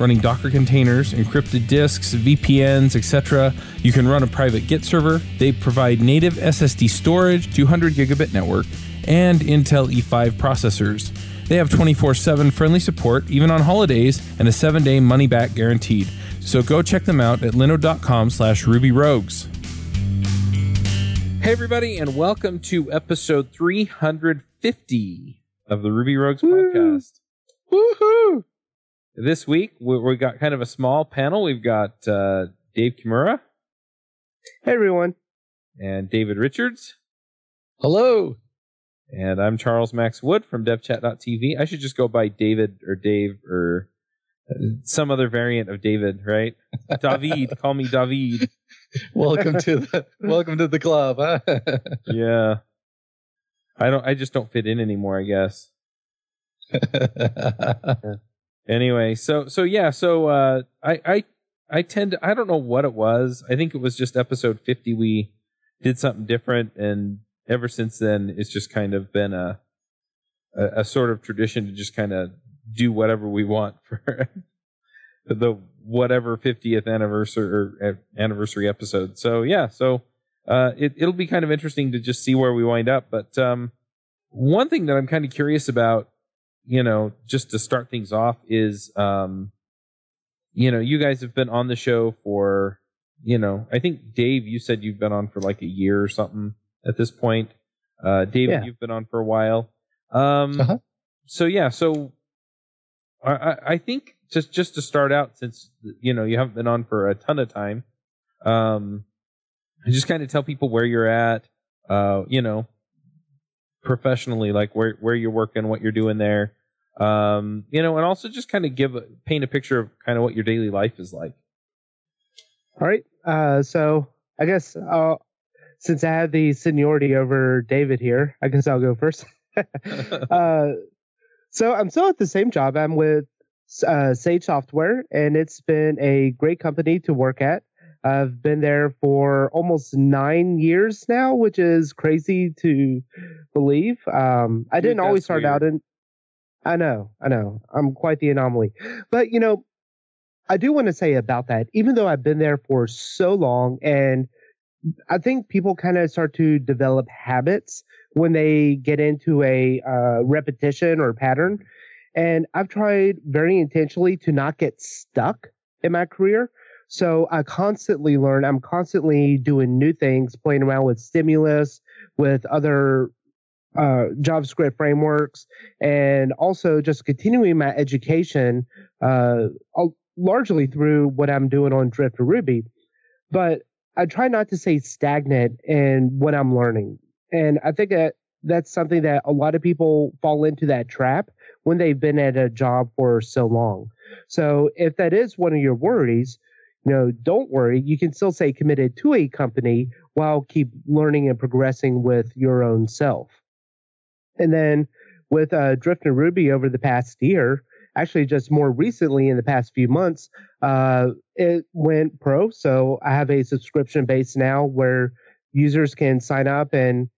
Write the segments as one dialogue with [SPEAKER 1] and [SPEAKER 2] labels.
[SPEAKER 1] running Docker containers, encrypted disks, VPNs, etc. You can run a private Git server. They provide native SSD storage, 200 gigabit network, and Intel E5 processors. They have 24 7 friendly support, even on holidays, and a 7 day money back guaranteed. So go check them out at linode.com slash rubyrogues. Hey, everybody, and welcome to episode 350 of the Ruby Rogues
[SPEAKER 2] Woo.
[SPEAKER 1] podcast.
[SPEAKER 2] Woohoo!
[SPEAKER 1] This week, we, we got kind of a small panel. We've got uh, Dave Kimura
[SPEAKER 2] Hey everyone.
[SPEAKER 1] and David Richards.
[SPEAKER 3] Hello.
[SPEAKER 1] And I'm Charles Max Wood from devchat.tv. I should just go by David or Dave or uh, some other variant of David, right? David, call me David.
[SPEAKER 3] welcome to the welcome to the club. Huh?
[SPEAKER 1] Yeah. I don't I just don't fit in anymore, I guess. Anyway, so so yeah, so uh I I I tend to I don't know what it was. I think it was just episode 50 we did something different and ever since then it's just kind of been a a, a sort of tradition to just kind of do whatever we want for the whatever 50th anniversary or anniversary episode. So yeah, so uh it it'll be kind of interesting to just see where we wind up, but um one thing that I'm kind of curious about you know, just to start things off is, um, you know, you guys have been on the show for, you know, I think Dave, you said you've been on for like a year or something at this point. Uh, David,
[SPEAKER 2] Yeah.
[SPEAKER 1] you've been on for a while. Um,
[SPEAKER 3] Uh-huh.
[SPEAKER 1] so yeah, so I, I, think just, just to start out, since, you know, you haven't been on for a ton of time, um, just kind of tell people where you're at, uh, you know, professionally, like where where you're working, what you're doing there, um, you know, and also just kind of give a, paint a picture of kind of what your daily life is like.
[SPEAKER 2] All right. Uh, so I guess uh, since I have the seniority over David here, I guess I'll go first. uh, so I'm still at the same job. I'm with uh, Sage Software, and it's been a great company to work at. I've been there for almost nine years now, which is crazy to believe. Um, I
[SPEAKER 1] Dude,
[SPEAKER 2] didn't always start
[SPEAKER 1] weird.
[SPEAKER 2] out in. I know, I know. I'm quite the anomaly, but you know, I do want to say about that. Even though I've been there for so long, and I think people kind of start to develop habits when they get into a uh, repetition or pattern. And I've tried very intentionally to not get stuck in my career. So I constantly learn. I'm constantly doing new things, playing around with stimulus, with other uh, JavaScript frameworks, and also just continuing my education uh, largely through what I'm doing on Drifting Ruby. But I try not to stay stagnant in what I'm learning. And I think that that's something that a lot of people fall into that trap when they've been at a job for so long. So if that is one of your worries, you know, don't worry. You can still stay committed to a company while keep learning and progressing with your own self. And then with uh, Drifting Ruby over the past year, actually just more recently in the past few months, uh, it went pro. So I have a subscription base now where users can sign up and,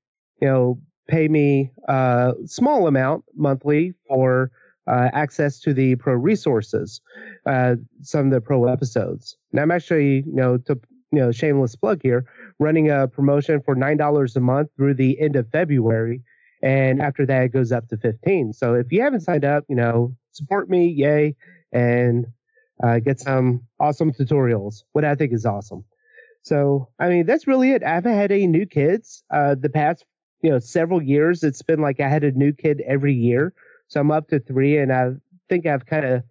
[SPEAKER 2] you know, pay me a small amount monthly for uh, access to the pro resources, uh, some of the pro episodes. And I'm actually, you know, to you know, shameless plug here, running a promotion for nine dollars a month through the end of February, and after that it goes up to fifteen. So if you haven't signed up, you know, support me, yay, and uh, get some awesome tutorials. What I think is awesome. So I mean, that's really it. I haven't had any new kids uh, the past you know several years. It's been like I had a new kid every year. So I'm up to three, and I think I've kind of,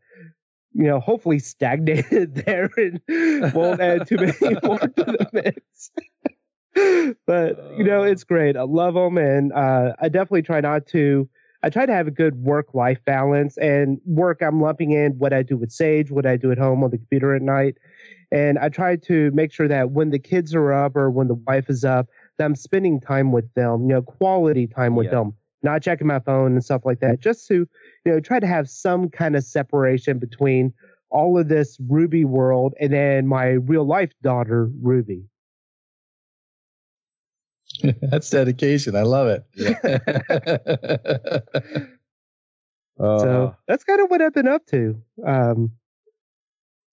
[SPEAKER 2] you know, hopefully stagnated there and won't add too many more to the mix. but you know, it's great. I love them, and uh, I definitely try not to I try to have a good work life balance and work. I'm lumping in what I do with Sage, what I do at home on the computer at night. And I try to make sure that when the kids are up or when the wife is up, that I'm spending time with them, you know, quality time with yeah. them, not checking my phone and stuff like that, just to, you know, try to have some kind of separation between all of this Ruby world and then my real life daughter, Ruby.
[SPEAKER 3] That's dedication. I love it.
[SPEAKER 2] uh, so that's kind of what I've been up to. Um,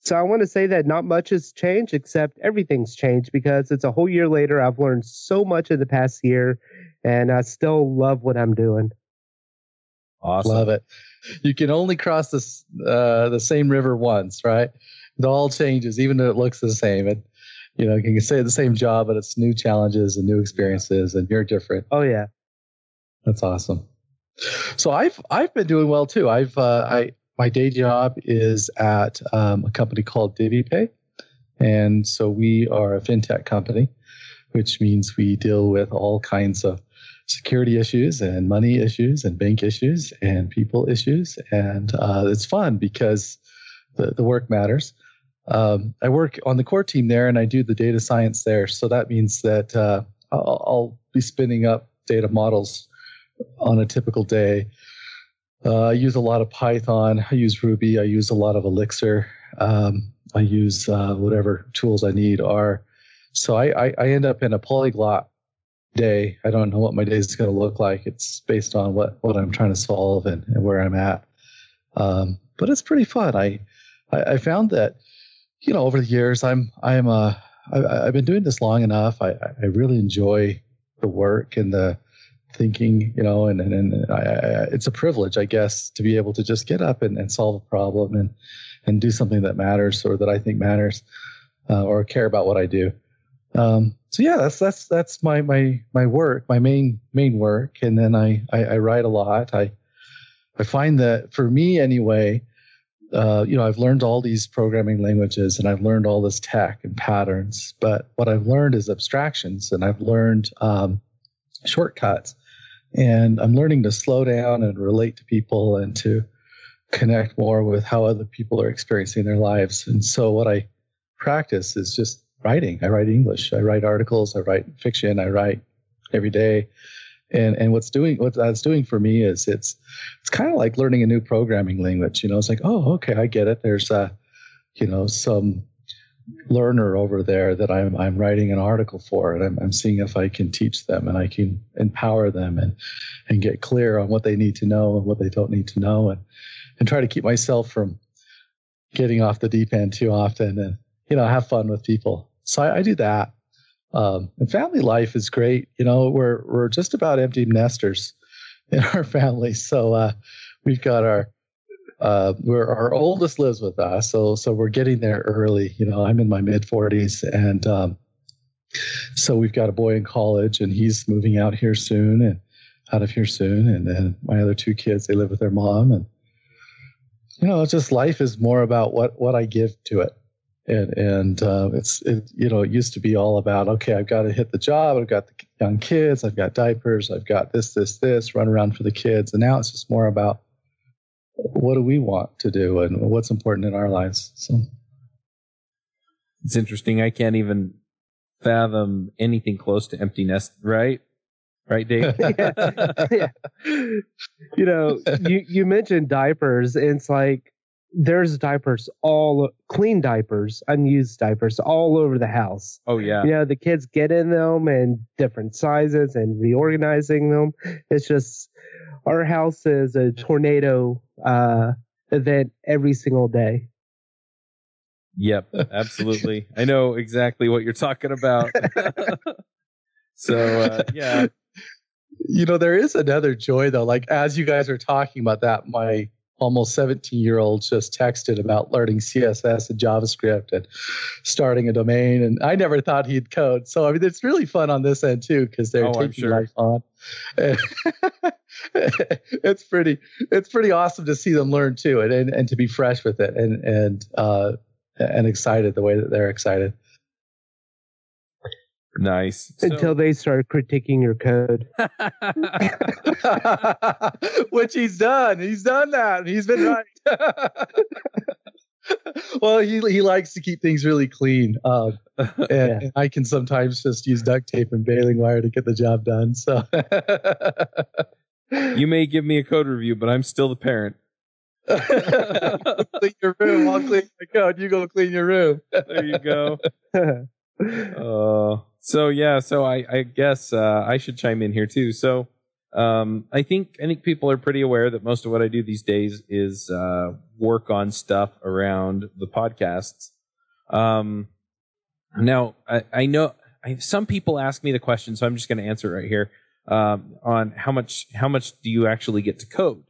[SPEAKER 2] so I want to say that not much has changed, except everything's changed because it's a whole year later. I've learned so much in the past year, and I still love what I'm doing.
[SPEAKER 3] Awesome. Love it. You can only cross this uh, the same river once, right? It all changes, even though it looks the same. And you know, you can say the same job, but it's new challenges and new experiences, and you're different.
[SPEAKER 2] Oh yeah,
[SPEAKER 3] that's awesome. So I've I've been doing well too. I've uh, I my day job is at um, a company called DiviPay, and so we are a fintech company, which means we deal with all kinds of security issues and money issues and bank issues and people issues, and uh, it's fun because the the work matters. Um, I work on the core team there, and I do the data science there. So that means that uh, I'll, I'll, be spinning up data models on a typical day. Uh, I use a lot of Python. I use Ruby. I use a lot of Elixir. Um, I use uh, whatever tools I need are. So I, I, I, end up in a polyglot day. I don't know what my day is going to look like. It's based on what, what I'm trying to solve and, and where I'm at. Um, but it's pretty fun. I, I, I found that you know, over the years, I'm I'm uh I, have been doing this long enough. I I really enjoy the work and the thinking, you know, and and, and I, I, it's a privilege, I guess, to be able to just get up and, and solve a problem and and do something that matters or that I think matters, uh, or care about what I do. Um, so yeah, that's that's that's my my my work, my main main work, and then I I, I write a lot. I I find that for me anyway, uh, you know, I've learned all these programming languages and I've learned all this tech and patterns, but what I've learned is abstractions and I've learned um, shortcuts. And I'm learning to slow down and relate to people and to connect more with how other people are experiencing their lives. And so, what I practice is just writing. I write English, I write articles, I write fiction, I write every day and and what's doing what that's doing for me is it's it's kind of like learning a new programming language you know? It's like oh okay i get it. There's a you know some learner over there that i'm i'm writing an article for and i'm, I'm seeing if i can teach them and i can empower them and and get clear on what they need to know and what they don't need to know and and try to keep myself from getting off the deep end too often and you know have fun with people. So i, I do that um, and family life is great. You know, we're we're just about empty nesters in our family. So uh, we've got our uh, we're our oldest lives with us, so so we're getting there early. You know, I'm in my mid 40s, and um, so we've got a boy in college, and he's moving out here soon, and out of here soon, and then my other two kids they live with their mom, and you know, just life is more about what what I give to it and and uh, it's it, you know it used to be all about okay I've got to hit the job I've got the young kids I've got diapers I've got this this this run around for the kids and now it's just more about what do we want to do and what's important in our lives so
[SPEAKER 1] it's interesting I can't even fathom anything close to empty nest right right Dave yeah.
[SPEAKER 2] yeah. you know you you mentioned diapers and it's like there's diapers all clean diapers, unused diapers all over the house.
[SPEAKER 1] Oh yeah.
[SPEAKER 2] You know, the kids get in them and different sizes and reorganizing them. It's just our house is a tornado uh, event every single day.
[SPEAKER 1] Yep, absolutely. I know exactly what you're talking about. so uh, yeah.
[SPEAKER 3] You know, there is another joy though. Like as you guys are talking about that, my almost 17 year old just texted about learning css and javascript and starting a domain and i never thought he'd code. So i mean it's really fun on this end too because they're oh, taking sure. life on. It's pretty it's pretty awesome to see them learn too and, and, and to be fresh with it and and uh and excited the way that they're excited
[SPEAKER 1] Nice.
[SPEAKER 2] Until they start critiquing your code.
[SPEAKER 3] Which he's done. He's done that. He's been right. well, he he likes to keep things really clean. Um, and, yeah. and, I can sometimes just use duct tape and baling wire to get the job done. So
[SPEAKER 1] you may give me a code review, but I'm still the parent.
[SPEAKER 3] clean your room. I'll clean my code. You go clean your room.
[SPEAKER 1] there you go. Uh, so yeah, so I, I guess uh, I should chime in here too. So um, I think I think people are pretty aware that most of what I do these days is uh, work on stuff around the podcasts. Um, now I, I know I, some people ask me the question, so I'm just going to answer it right here um, on how much how much do you actually get to code,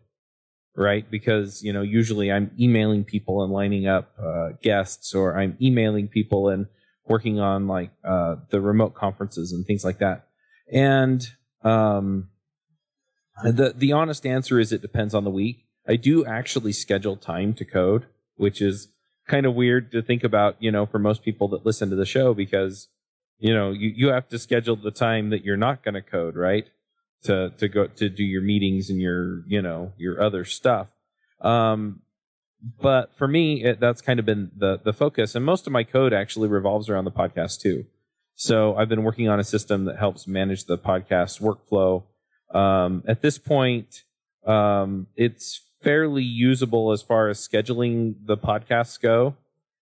[SPEAKER 1] right? Because you know usually I'm emailing people and lining up uh, guests, or I'm emailing people and working on like uh, the remote conferences and things like that, and um, the the honest answer is it depends on the week. I do actually schedule time to code, which is kind of weird to think about, you know, for most people that listen to the show because you know, you, you have to schedule the time that you're not going to code, right? To to go to do your meetings and your, you know, your other stuff. Um but for me, it, that's kind of been the the focus and most of my code actually revolves around the podcast too. So I've been working on a system that helps manage the podcast workflow um, at this point, um, it's fairly usable as far as scheduling the podcasts go.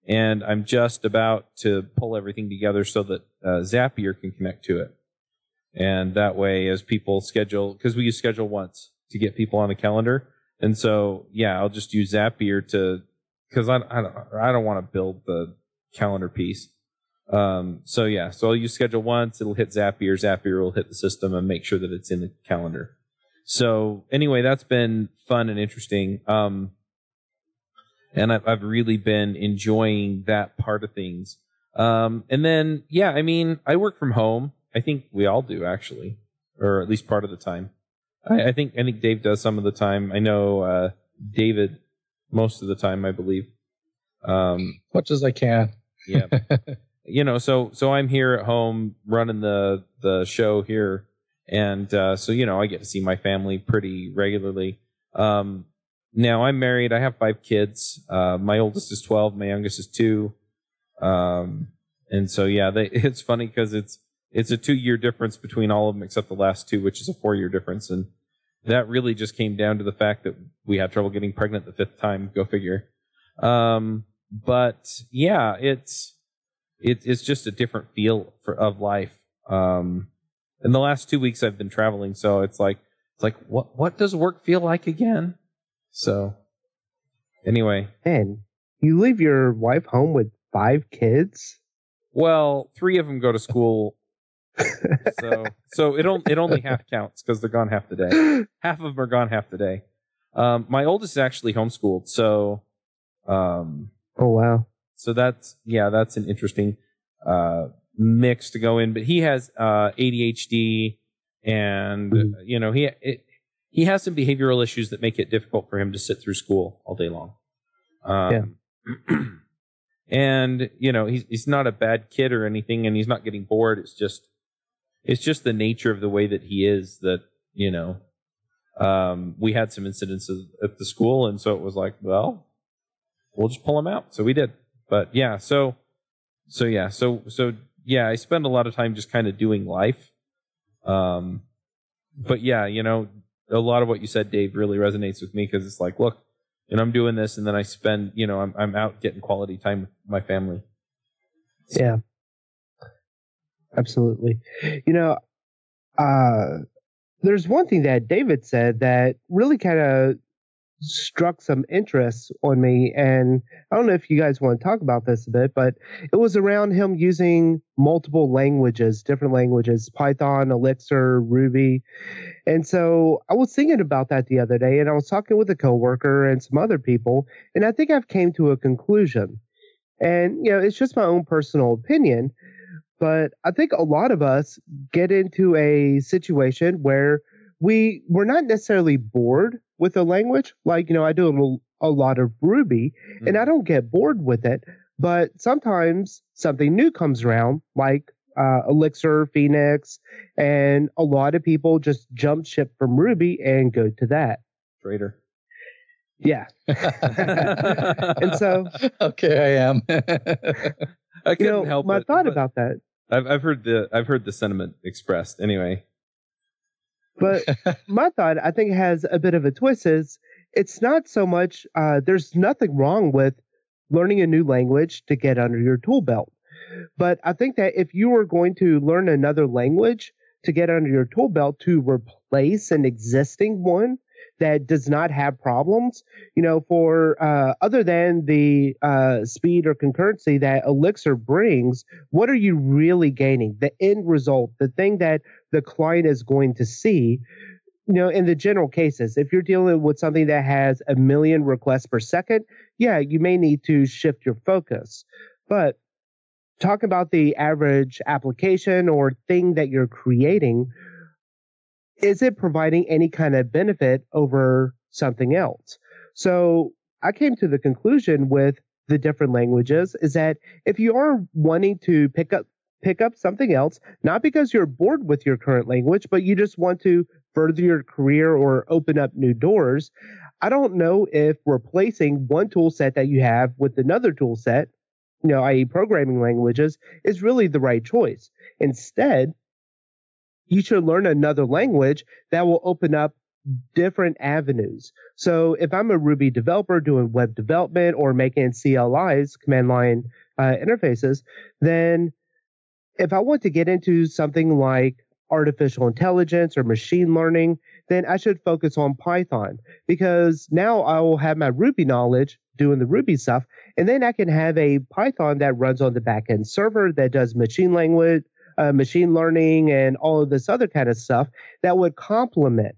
[SPEAKER 1] And I'm just about to pull everything together so that uh, Zapier can connect to it. And that way, as people schedule, because we use schedule once to get people on the calendar. And so, yeah, I'll just use Zapier to, because I, I don't, I don't want to build the calendar piece. Um, so yeah, so I'll use schedule once, it'll hit Zapier, Zapier will hit the system and make sure that it's in the calendar. So anyway, that's been fun and interesting. Um, and I've, I've really been enjoying that part of things. Um, and then, yeah, I mean, I work from home. I think we all do actually, or at least part of the time. I, I think, I think Dave does some of the time. I know, uh, David most of the time, I believe.
[SPEAKER 3] Um, much as I can.
[SPEAKER 1] yeah. you know, so so I'm here at home running the the show here, and uh, so you know I get to see my family pretty regularly. Um, now I'm married. I have five kids. Uh, my oldest is 12. My youngest is two. Um, and so yeah, they, it's funny because it's it's a two year difference between all of them except the last two, which is a four year difference, and that really just came down to the fact that we had trouble getting pregnant the fifth time. Go figure. Um, but yeah, it's it, it's just a different feel for, of life. Um, in the last two weeks, I've been traveling, so it's like it's like what what does work feel like again? So anyway,
[SPEAKER 2] and you leave your wife home with five kids.
[SPEAKER 1] Well, three of them go to school. So so it only it only half counts because they're gone half the day. Half of them are gone half the day. Um, my oldest is actually homeschooled, so um,
[SPEAKER 2] oh wow,
[SPEAKER 1] so that's yeah, that's an interesting uh, mix to go in. But he has uh, ADHD, and mm-hmm. you know he it, he has some behavioral issues that make it difficult for him to sit through school all day long. Um, yeah. and you know he's he's not a bad kid or anything, and he's not getting bored. It's just it's just the nature of the way that he is that you know um, we had some incidences at the school, and so it was like, well, we'll just pull him out. So we did but yeah, so so yeah, so so yeah, I spend a lot of time just kind of doing life. Um, but yeah, you know, a lot of what you said, Dave, really resonates with me because it's like, look, and I'm doing this, and then I spend, you know, I'm I'm out getting quality time with my family.
[SPEAKER 2] Yeah, absolutely. You know, uh, there's one thing that David said that really kind of struck some interest on me. And I don't know if you guys want to talk about this a bit, but it was around him using multiple languages, different languages, Python, Elixir, Ruby. And so I was thinking about that the other day and I was talking with a coworker and some other people, and I think I've came to a conclusion. And, you know, it's just my own personal opinion, but I think a lot of us get into a situation where we we're not necessarily bored with a language. Like, you know, I do a, a lot of Ruby mm. and I don't get bored with it. But sometimes something new comes around, like uh, Elixir, Phoenix, and a lot of people just jump ship from Ruby and go to that.
[SPEAKER 1] Traitor.
[SPEAKER 2] Yeah. and so,
[SPEAKER 3] okay, I am.
[SPEAKER 1] I couldn't
[SPEAKER 2] you know,
[SPEAKER 1] help
[SPEAKER 2] my
[SPEAKER 1] it,
[SPEAKER 2] thought
[SPEAKER 1] but
[SPEAKER 2] about that.
[SPEAKER 1] I've I've heard the I've heard the sentiment expressed. Anyway,
[SPEAKER 2] But my thought, I think, has a bit of a twist. Is it's not so much. Uh, there's nothing wrong with learning a new language to get under your tool belt. But I think that if you are going to learn another language to get under your tool belt to replace an existing one that does not have problems, you know, for uh, other than the uh, speed or concurrency that Elixir brings, what are you really gaining? The end result, the thing that the client is going to see. You know, in the general cases, if you're dealing with something that has a million requests per second, yeah, you may need to shift your focus. But talk about the average application or thing that you're creating. Is it providing any kind of benefit over something else? So I came to the conclusion with the different languages is that if you are wanting to pick up pick up something else, not because you're bored with your current language, but you just want to further your career or open up new doors. I don't know if replacing one tool set that you have with another tool set, you know, i.e., programming languages, is really the right choice. Instead, you should learn another language that will open up different avenues. So if I'm a Ruby developer doing web development or making CLIs, command line uh, interfaces, then if I want to get into something like artificial intelligence or machine learning, then I should focus on Python because now I will have my Ruby knowledge doing the Ruby stuff, and then I can have a Python that runs on the backend server that does machine language, uh, machine learning, and all of this other kind of stuff that would complement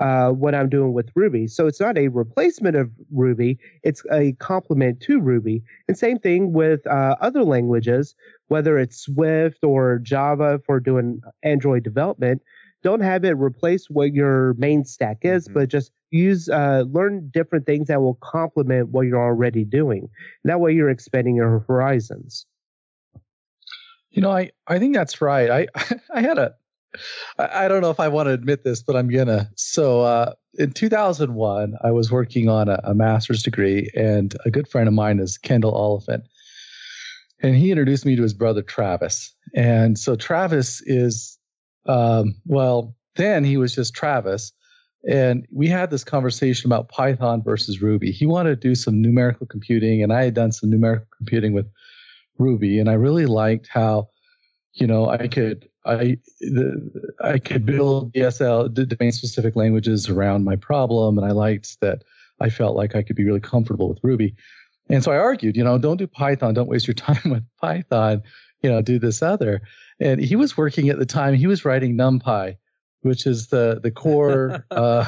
[SPEAKER 2] uh, what I'm doing with Ruby. So it's not a replacement of Ruby, it's a complement to Ruby. And same thing with uh, other languages, whether it's Swift or Java for doing Android development. Don't have it replace what your main stack is,
[SPEAKER 1] Mhm.
[SPEAKER 2] but just use uh, learn different things that will complement what you're already doing. That way, you're expanding your horizons.
[SPEAKER 3] You know, I, I think that's right. I I had a I don't know if I want to admit this, but I'm gonna. So uh, in 2001, I was working on a, a master's degree, and a good friend of mine is Kendall Oliphant, and he introduced me to his brother Travis. And so Travis is, um, well, then he was just Travis, and we had this conversation about Python versus Ruby. He wanted to do some numerical computing, and I had done some numerical computing with Ruby, and I really liked how, you know, I could I the, I could build DSL domain specific languages around my problem, and I liked that I felt like I could be really comfortable with Ruby. And so I argued, you know, don't do Python, don't waste your time with Python, you know, do this other. And he was working at the time, he was writing NumPy, which is the the core uh,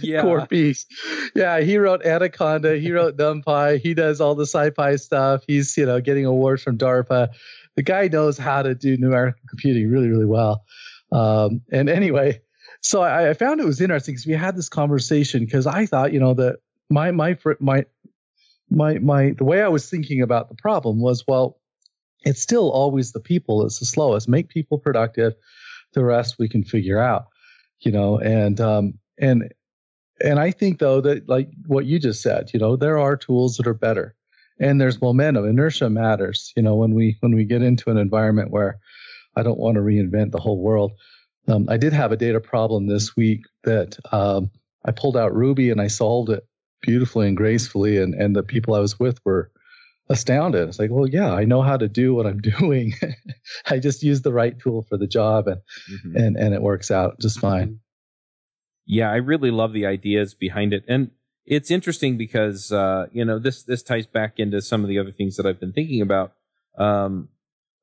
[SPEAKER 1] Yeah.
[SPEAKER 3] core piece. Yeah, he wrote Anaconda, he wrote NumPy, he does all the SciPy stuff. He's you know getting awards from DARPA. The guy knows how to do numerical computing really really well. Um, and anyway, so I, I found it was interesting because we had this conversation because I thought you know that my my my my my the way I was thinking about the problem was well, it's still always the people that's the slowest. Make people productive. The rest we can figure out, you know. And um, and and I think though that like what you just said, you know, there are tools that are better, and there's momentum. Inertia matters. You know, when we when we get into an environment where I don't want to reinvent the whole world. Um, I did have a data problem this week that um, I pulled out Ruby and I solved it beautifully and gracefully, and and the people I was with were astounded. It's like, well, yeah, I know how to do what I'm doing. I just use the right tool for the job, and
[SPEAKER 1] Mhm.
[SPEAKER 3] and and it works out just fine.
[SPEAKER 1] Yeah, I really love the ideas behind it, and it's interesting because uh, you know this this ties back into some of the other things that I've been thinking about. Um,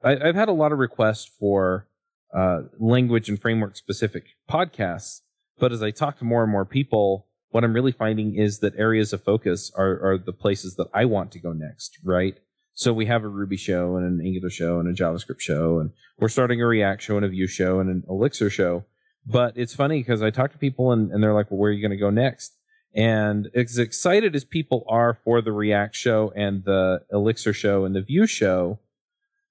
[SPEAKER 1] I, I've had a lot of requests for uh, language and framework specific podcasts, but as I talk to more and more people, what I'm really finding is that areas of focus are are the places that I want to go next. Right. So we have a Ruby show and an Angular show and a JavaScript show, and we're starting a React show and a Vue show and an Elixir show. But it's funny because I talk to people and, and they're like, well, where are you going to go next? And as excited as people are for the React show and the Elixir show and the Vue show,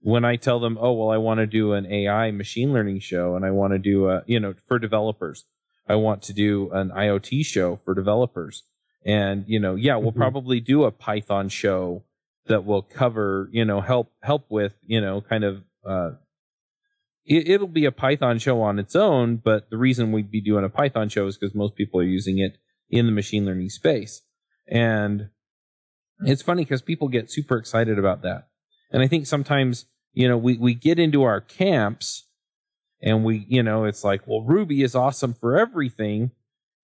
[SPEAKER 1] when I tell them, oh, well, I want to do an AI machine learning show and I want to do a, you know, for developers, I want to do an IoT show for developers. And, you know, yeah, we'll mm-hmm. probably do a Python show that will cover, you know, help, help with, you know, kind of, uh, it, it'll be a Python show on its own, but the reason we'd be doing a Python show is because most people are using it in the machine learning space. And it's funny because people get super excited about that. And I think sometimes, you know, we, we get into our camps and we, you know, it's like, well, Ruby is awesome for everything.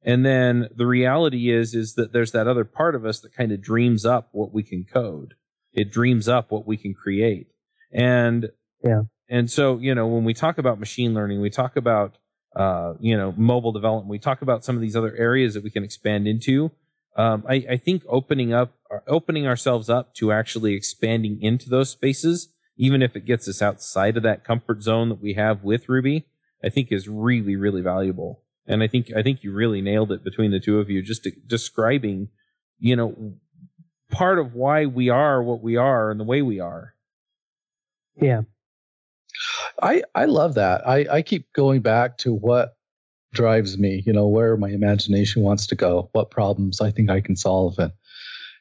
[SPEAKER 1] And then the reality is, is that there's that other part of us that kind of dreams up what we can code. It dreams up what we can create. And,
[SPEAKER 2] yeah.
[SPEAKER 1] And so, you know, when we talk about machine learning, we talk about, uh, you know, mobile development, we talk about some of these other areas that we can expand into. Um, I, I think opening up, opening ourselves up to actually expanding into those spaces even if it gets us outside of that comfort zone that we have with Ruby, I think is really, really valuable. And I think I think you really nailed it between the two of you, just describing, you know, part of why we are what we are and the way we are.
[SPEAKER 2] Yeah.
[SPEAKER 3] I I love that. I, I keep going back to what drives me, you know, where my imagination wants to go, what problems I think I can solve and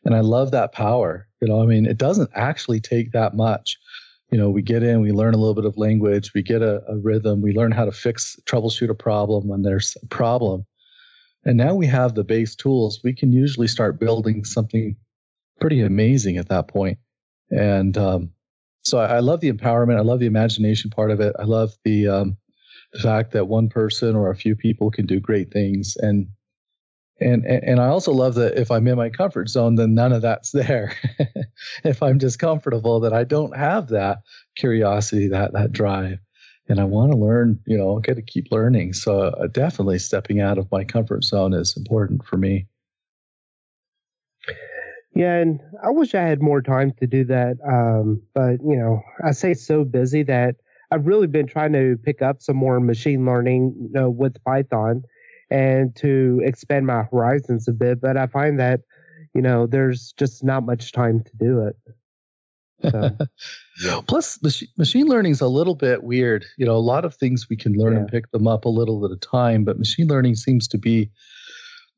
[SPEAKER 3] and I love that power. You know, I mean, it doesn't actually take that much you know, we get in, we learn a little bit of language, we get a, a rhythm, we learn how to fix, troubleshoot a problem when there's a problem. And now we have the base tools. We can usually start building something pretty amazing at that point. And um, so I, I, love the empowerment. I love the imagination part of it. I love the, um, the fact that one person or a few people can do great things. And and, and I also love that if I'm in my comfort zone, then none of that's there. if I'm just comfortable, that I don't have that curiosity, that that drive, and I want to learn. You know, get to keep learning. So uh, definitely stepping out of my comfort zone is important for me.
[SPEAKER 2] Yeah, and I wish I had more time to do that. Um, but you know, I say so busy that I've really been trying to pick up some more machine learning, you know, with Python and to expand my horizons a bit. But I find that, you know, there's just not much time to do it.
[SPEAKER 3] So. Plus, machine learning is a little bit weird. You know, a lot of things we can learn yeah. and pick them up a little at a time, but machine learning seems to be,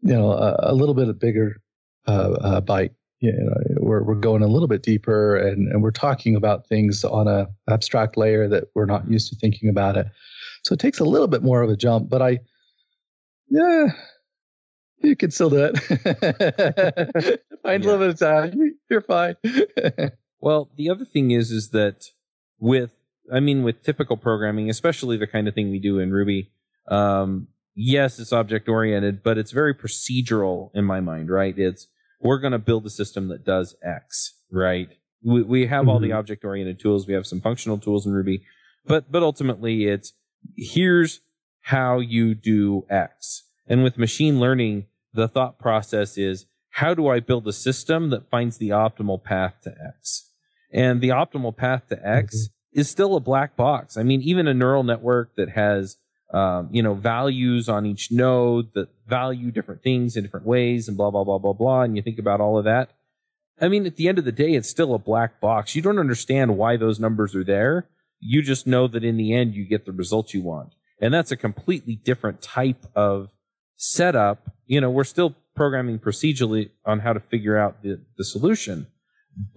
[SPEAKER 3] you know, a, a little bit of bigger uh, uh, bite. You know, we're we're going a little bit deeper, and and we're talking about things on a abstract layer that we're not used to thinking about it. So it takes a little bit more of a jump, but I yeah, you can still do it. Find yeah. a little bit of time. You're fine.
[SPEAKER 1] well, the other thing is, is that with, I mean, with typical programming, especially the kind of thing we do in Ruby, um, yes, it's object oriented, but it's very procedural in my mind, right? It's, we're going to build a system that does X, right? We, we have mm-hmm. all the mm-hmm. object oriented tools. We have some functional tools in Ruby, but, but ultimately it's, here's how you do X. And with machine learning, the thought process is how do I build a system that finds the optimal path to X? And the optimal path to X mm-hmm. is still a black box. I mean, even a neural network that has, um, you know, values on each node that value different things in different ways and blah, blah, blah, blah, blah. And you think about all of that. I mean, at the end of the day, it's still a black box. You don't understand why those numbers are there. You just know that in the end, you get the result you want. And that's a completely different type of setup. You know, we're still programming procedurally on how to figure out the, the solution,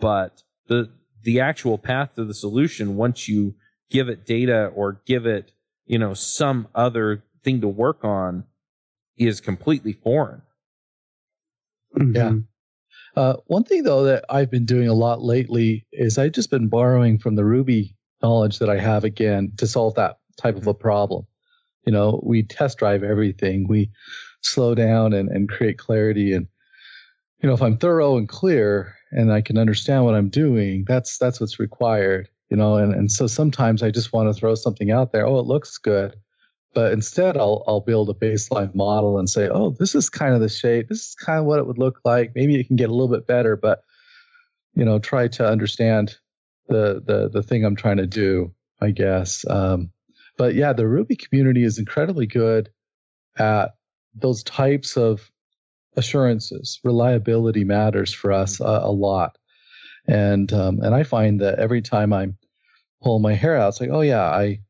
[SPEAKER 1] but the, the actual path to the solution, once you give it data or give it, you know, some other thing to work on is completely foreign.
[SPEAKER 3] Mm-hmm. Yeah. Uh, one thing though that I've been doing a lot lately is I've just been borrowing from the Ruby knowledge that I have again to solve that type of a problem. You know, we test drive everything. We slow down and, and create clarity. And, you know, if I'm thorough and clear and I can understand what I'm doing, that's that's what's required. You know, and, and so sometimes I just want to throw something out there. Oh, it looks good. But instead I'll I'll build a baseline model and say, oh, this is kind of the shape. This is kind of what it would look like. Maybe it can get a little bit better, but you know, try to understand the the the thing I'm trying to do, I guess. Um, but yeah, the Ruby community is incredibly good at those types of assurances. Reliability matters for us a, a lot, and um, and I find that every time I'm pulling my hair out. It's like, oh yeah, I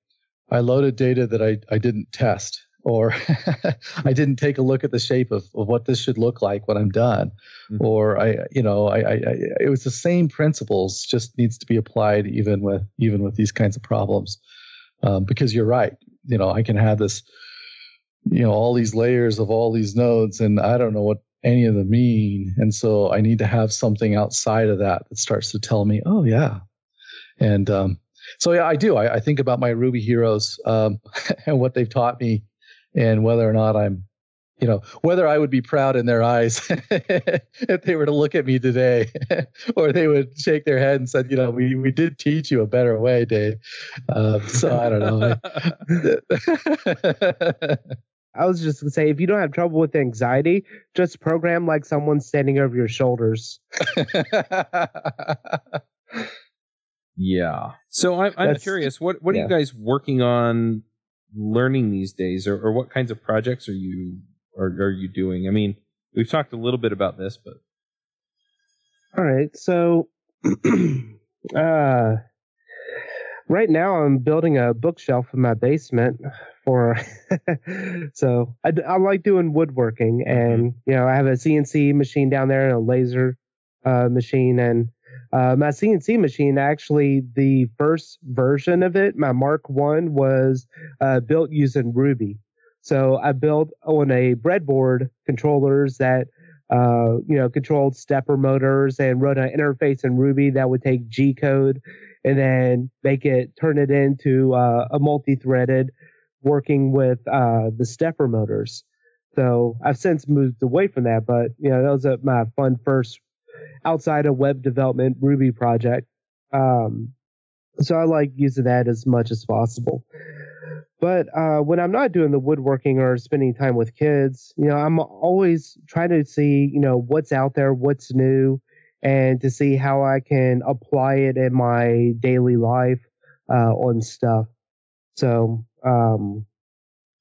[SPEAKER 3] I loaded data that I, I didn't test, or I didn't take a look at the shape of, of what this should look like when I'm done, mm-hmm. or I you know I, I, I it was the same principles, just needs to be applied even with even with these kinds of problems, um, because you're right. You know, I can have this, you know, all these layers of all these nodes, and I don't know what any of them mean, and so I need to have something outside of that that starts to tell me, oh yeah, and um, so yeah, I do. I, I think about my Ruby heroes um, and what they've taught me, and whether or not I'm, you know, whether I would be proud in their eyes if they were to look at me today, or they would shake their head and said, you know, we we did teach you a better way, Dave. Um, so I don't know.
[SPEAKER 2] I was just gonna say, if you don't have trouble with anxiety, just program like someone standing over your shoulders.
[SPEAKER 1] Yeah. So I'm, I'm curious. What what yeah. are you guys working on learning these days, or, or what kinds of projects are you are, are you doing? I mean, we've talked a little bit about this, but
[SPEAKER 2] all right. So, uh, right now I'm building a bookshelf in my basement for. so I, I like doing woodworking, and mm-hmm. you know I have a CNC machine down there and a laser uh, machine, and uh, my CNC machine, actually, the first version of it, my Mark One, was uh, built using Ruby. So I built on a breadboard controllers that uh, you know controlled stepper motors and wrote an interface in Ruby that would take G code and then make it turn it into uh, a multi-threaded working with uh, the stepper motors. So I've since moved away from that, but you know that was a, my fun first outside of web development Ruby project. Um, so I like using that as much as possible. But uh, when I'm not doing the woodworking or spending time with kids, you know, I'm always trying to see, you know, what's out there, what's new, and to see how I can apply it in my daily life uh, on stuff. So um,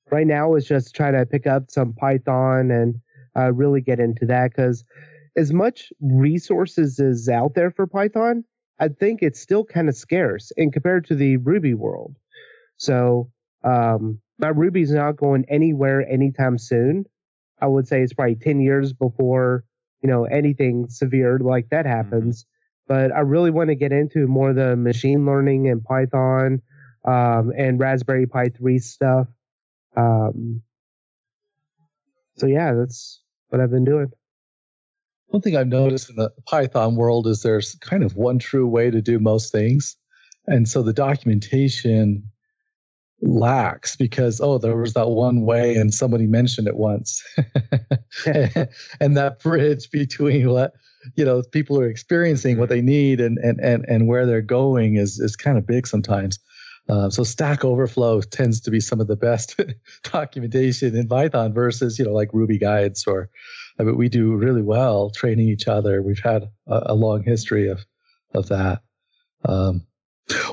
[SPEAKER 2] right now is just trying to pick up some Python and uh, really get into that because as much resources is out there for Python, I think it's still kind of scarce in compared to the Ruby world. So um, my Ruby's not going anywhere anytime soon. I would say it's probably 10 years before, you know, anything severe like that mm-hmm. happens. Mm-hmm. But I really want to get into more of the machine learning and Python um, and Raspberry Pi 3 stuff. Um, so yeah, that's what I've been doing.
[SPEAKER 3] One thing I've noticed in the Python world is there's kind of one true way to do most things. And so the documentation lacks because, oh, there was that one way and somebody mentioned it once. and that bridge between what, you know, people are experiencing, what they need and, and, and, and where they're going is, is kind of big sometimes. Uh, so Stack Overflow tends to be some of the best documentation in Python versus, you know, like Ruby guides or I mean, we do really well training each other. We've had a, a long history of of that. Um,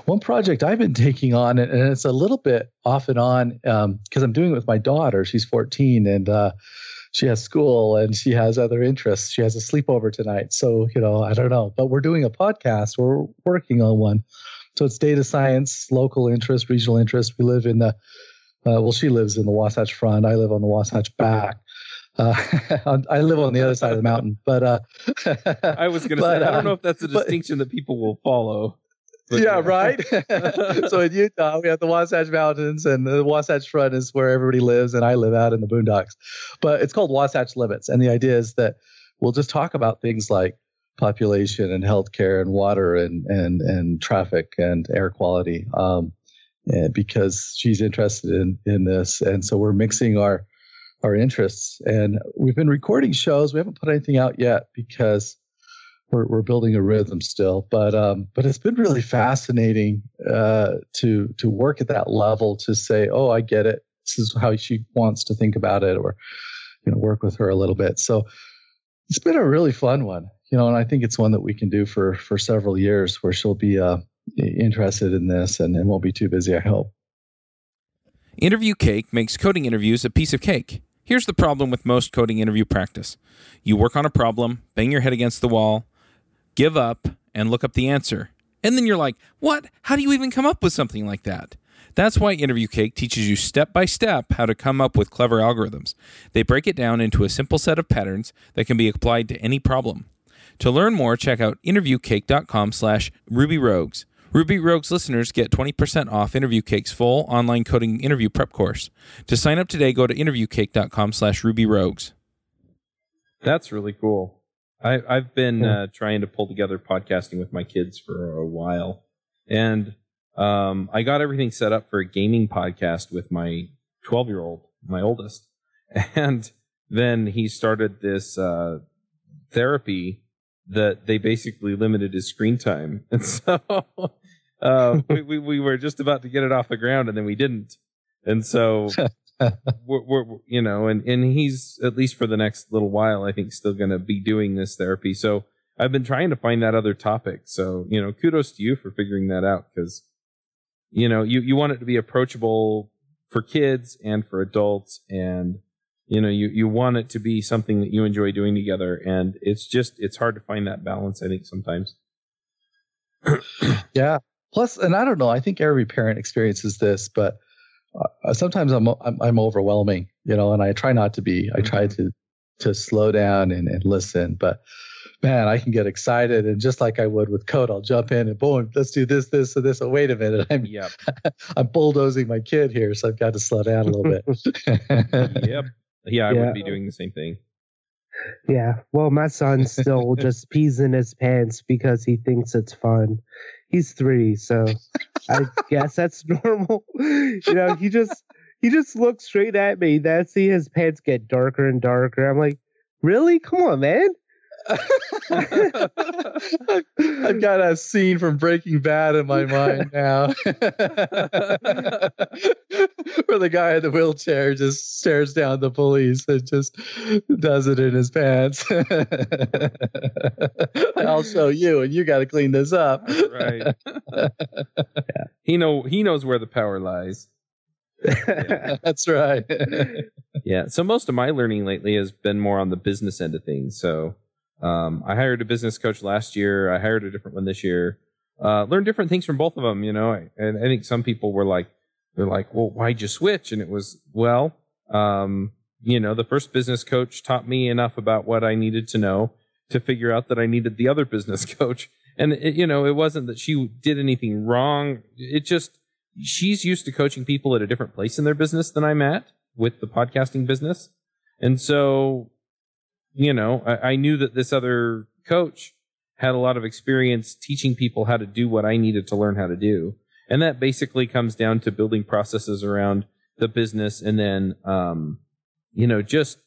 [SPEAKER 3] one project I've been taking on, and it's a little bit off and on because um, I'm doing it with my daughter. She's 14 and uh, she has school and she has other interests. She has a sleepover tonight. So, you know, I don't know, but we're doing a podcast. We're working on one. So it's data science, local interest, regional interest. We live in the, uh, well, she lives in the Wasatch Front. I live on the Wasatch Back. Uh, I live on the other side of the mountain, but uh,
[SPEAKER 1] I was going to say I don't know if that's a distinction but, that people will follow.
[SPEAKER 3] But, yeah, right. so in Utah, we have the Wasatch Mountains, and the Wasatch Front is where everybody lives, and I live out in the boondocks. But it's called Wasatch Limits, and the idea is that we'll just talk about things like population and healthcare and water and and and traffic and air quality, um, because she's interested in in this, and so we're mixing our our interests. And we've been recording shows. We haven't put anything out yet because we're, we're building a rhythm still. But um, but it's been really fascinating uh, to to work at that level to say, oh, I get it. This is how she wants to think about it, or you know, work with her a little bit. So it's been a really fun one, you know, and I think it's one that we can do for for several years, where she'll be uh, interested in this and, and won't be too busy. I hope.
[SPEAKER 1] Interview Cake makes coding interviews a piece of cake. Here's the problem with most coding interview practice you work on a problem, bang your head against the wall, give up, and look up the answer. And then you're like, what? How do you even come up with something like that? That's why Interview Cake teaches you step by step how to come up with clever algorithms. They break it down into a simple set of patterns that can be applied to any problem. To learn more, check out interviewcake.com slash rubyrogues. Ruby Rogues listeners get 20% off Interview Cake's full online coding interview prep course. To sign up today, go to interviewcake.com slash rubyrogues. That's really cool. I, I've been uh, trying to pull together podcasting with my kids for a while. And um, I got everything set up for a gaming podcast with my 12 year old, my oldest. And then he started this uh, therapy that they basically limited his screen time. And so uh, we, we, we were just about to get it off the ground and then we didn't. And so we're, we're, you know, and, and he's at least for the next little while, I think still going to be doing this therapy. So I've been trying to find that other topic. So, you know, kudos to you for figuring that out because, you know, you, you want it to be approachable for kids and for adults and, you know, you, you want it to be something that you enjoy doing together. And it's just, it's hard to find that balance, I think, sometimes.
[SPEAKER 3] yeah. Plus, and I don't know, I think every parent experiences this, but uh, sometimes I'm, I'm, I'm overwhelming, you know, and I try not to be. I try mm-hmm. to to slow down and, and listen, but man, I can get excited and just like I would with code, I'll jump in and boom, let's do this, this, and this. Oh, wait a minute, I'm yep. I'm bulldozing my kid here, so I've got to slow down a little bit.
[SPEAKER 1] yep. Yeah, I yeah. would be doing the same thing.
[SPEAKER 2] Yeah. Well, my son still just pees in his pants because he thinks it's fun. He's three, so I guess that's normal. You know, he just he just looks straight at me. Then see his pants get darker and darker. I'm like, really? Come on, man.
[SPEAKER 3] I've got a scene from Breaking Bad in my mind now, where the guy in the wheelchair just stares down the police and just does it in his pants. I'll show you, and you got to clean this up.
[SPEAKER 1] Right. yeah. He know he knows where the power lies.
[SPEAKER 3] Yeah. That's right.
[SPEAKER 1] yeah. So most of my learning lately has been more on the business end of things. So um, I hired a business coach last year. I hired a different one this year. Uh, learned different things from both of them, you know. And I think some people were like, they're like, well, why'd you switch? And it was, well, um, you know, the first business coach taught me enough about what I needed to know to figure out that I needed the other business coach. And it, you know, it wasn't that she did anything wrong. It just, she's used to coaching people at a different place in their business than I'm at with the podcasting business. And so you know, I, I knew that this other coach had a lot of experience teaching people how to do what I needed to learn how to do. And that basically comes down to building processes around the business and then, um, you know, just,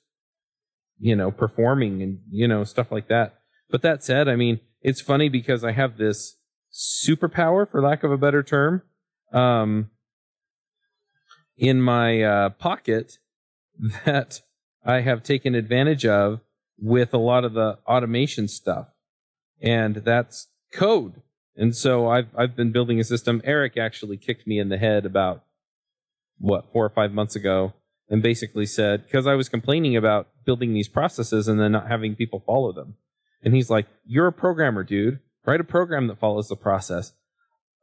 [SPEAKER 1] you know, performing and, you know, stuff like that. But that said, I mean, it's funny because I have this superpower, for lack of a better term, um, in my uh, pocket that I have taken advantage of with a lot of the automation stuff. And that's code. And so I've I've been building a system. Eric actually kicked me in the head about what, four or five months ago and basically said, because I was complaining about building these processes and then not having people follow them. And he's like, You're a programmer, dude. Write a program that follows the process.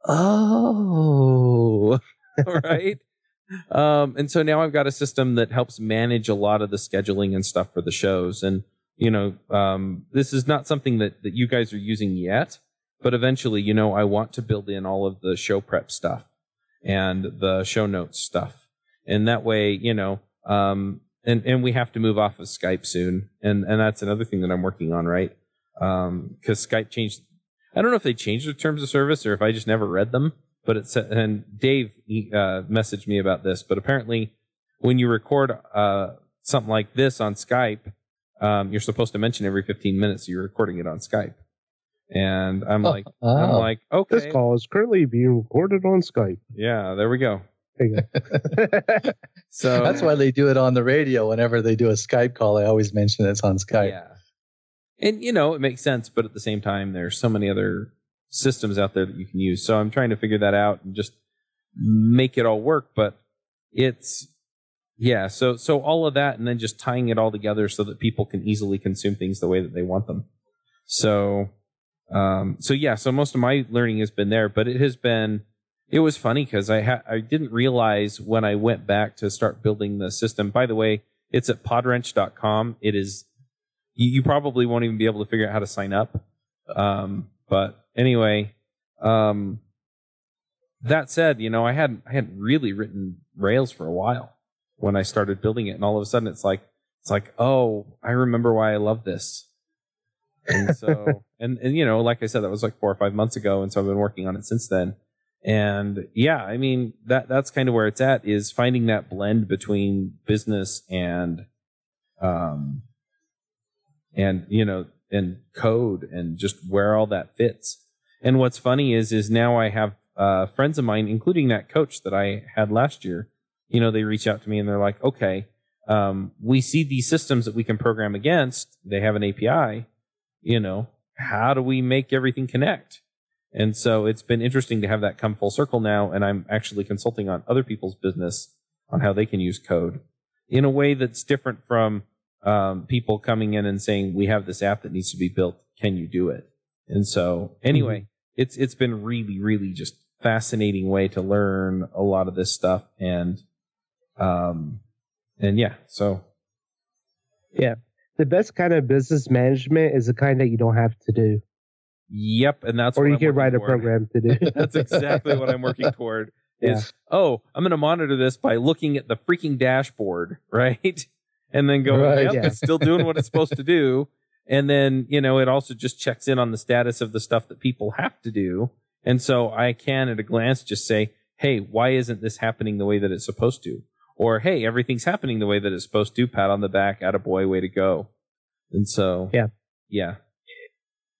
[SPEAKER 1] Oh, right. Um, and so now I've got a system that helps manage a lot of the scheduling and stuff for the shows. And you know, um, this is not something that, that you guys are using yet, but eventually, you know, I want to build in all of the show prep stuff and the show notes stuff. And that way, you know, um, and, and we have to move off of Skype soon. And, and that's another thing that I'm working on, right? Um, cause Skype changed. I don't know if they changed their terms of service or if I just never read them, but it's, and Dave, uh, messaged me about this, but apparently when you record, uh, something like this on Skype, um, you're supposed to mention every 15 minutes you're recording it on Skype. And I'm oh, like, oh. I'm like, okay.
[SPEAKER 2] This call is currently being recorded on Skype.
[SPEAKER 1] Yeah, there we go.
[SPEAKER 2] Go.
[SPEAKER 3] so that's why they do it on the radio. Whenever they do a Skype call, I always mention it's on Skype.
[SPEAKER 1] Yeah. And you know, it makes sense, but at the same time, there's so many other systems out there that you can use. So I'm trying to figure that out and just make it all work. But it's yeah, so so all of that, and then just tying it all together so that people can easily consume things the way that they want them. So, Um, so yeah, so most of my learning has been there, but it has been. It was funny because I ha- I didn't realize when I went back to start building the system. By the way, it's at podwrench.com. It is. You, you probably won't even be able to figure out how to sign up. Um, but anyway, um, that said, you know, I hadn't I hadn't really written Rails for a while when I started building it, and all of a sudden it's like it's like, oh, I remember why I love this. And so, and and you know, like I said, that was like four or five months ago, and so I've been working on it since then. And yeah, I mean that that's kind of where it's at is finding that blend between business and, um, and you know, and code and just where all that fits. And what's funny is is now I have uh, friends of mine, including that coach that I had last year, you know, they reach out to me and they're like, okay, um, we see these systems that we can program against. They have an API, you know, how do we make everything connect? And so it's been interesting to have that come full circle now. And I'm actually consulting on other people's business on how they can use code in a way that's different from um, people coming in and saying, we have this app that needs to be built. Can you do it? And so anyway, mm-hmm. it's, it's been really, really just fascinating way to learn a lot of this stuff and um and yeah so
[SPEAKER 2] yeah the best kind of business management is the kind that you don't have to do
[SPEAKER 1] yep and that's
[SPEAKER 2] or you can write toward. a program to do
[SPEAKER 1] that's exactly what i'm working toward is yeah. oh i'm going to monitor this by looking at the freaking dashboard right and then go right, yep yeah. it's still doing what it's supposed to do and then you know it also just checks in on the status of the stuff that people have to do and so I can at a glance just say, hey, why isn't this happening the way that it's supposed to? Or, hey, everything's happening the way that it's supposed to. Pat on the back, at a boy, way to go. And so,
[SPEAKER 2] yeah.
[SPEAKER 1] Yeah.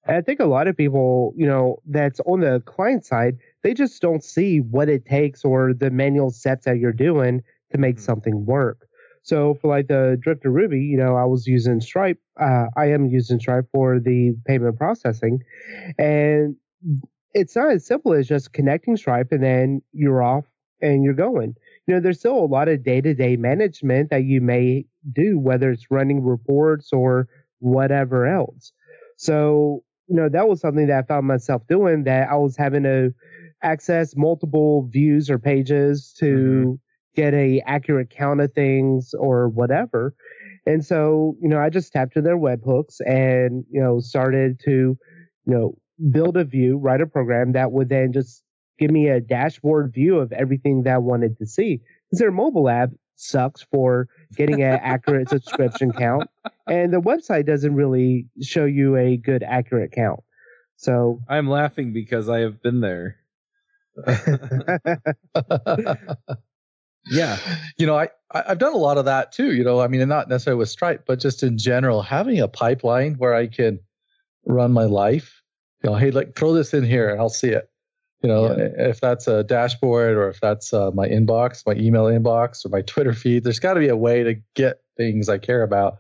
[SPEAKER 2] I think a lot of people, you know, that's on the client side, they just don't see what it takes or the manual steps that you're doing to make mm-hmm. something work. So for like the Drifting Ruby, you know, I was using Stripe. Uh, I am using Stripe for the payment processing, and it's not as simple as just connecting Stripe and then you're off and you're going. You know, there's still a lot of day to day management that you may do, whether it's running reports or whatever else. So, you know, that was something that I found myself doing that I was having to access multiple views or pages to mm-hmm. get a accurate count of things or whatever. And so, you know, I just tapped to their webhooks and, you know, started to, you know, build a view, write a program that would then just give me a dashboard view of everything that I wanted to see. Because their mobile app sucks for getting an accurate subscription count, and the website doesn't really show you a good accurate count. So
[SPEAKER 1] I'm laughing because I have been there.
[SPEAKER 3] yeah, you know, I I've done a lot of that too. You know, I mean, not necessarily with Stripe, but just in general, having a pipeline where I can run my life you know, hey, like throw this in here and I'll see it. You know, yeah. if that's a dashboard or if that's uh, my inbox, my email inbox or my Twitter feed, there's got to be a way to get things I care about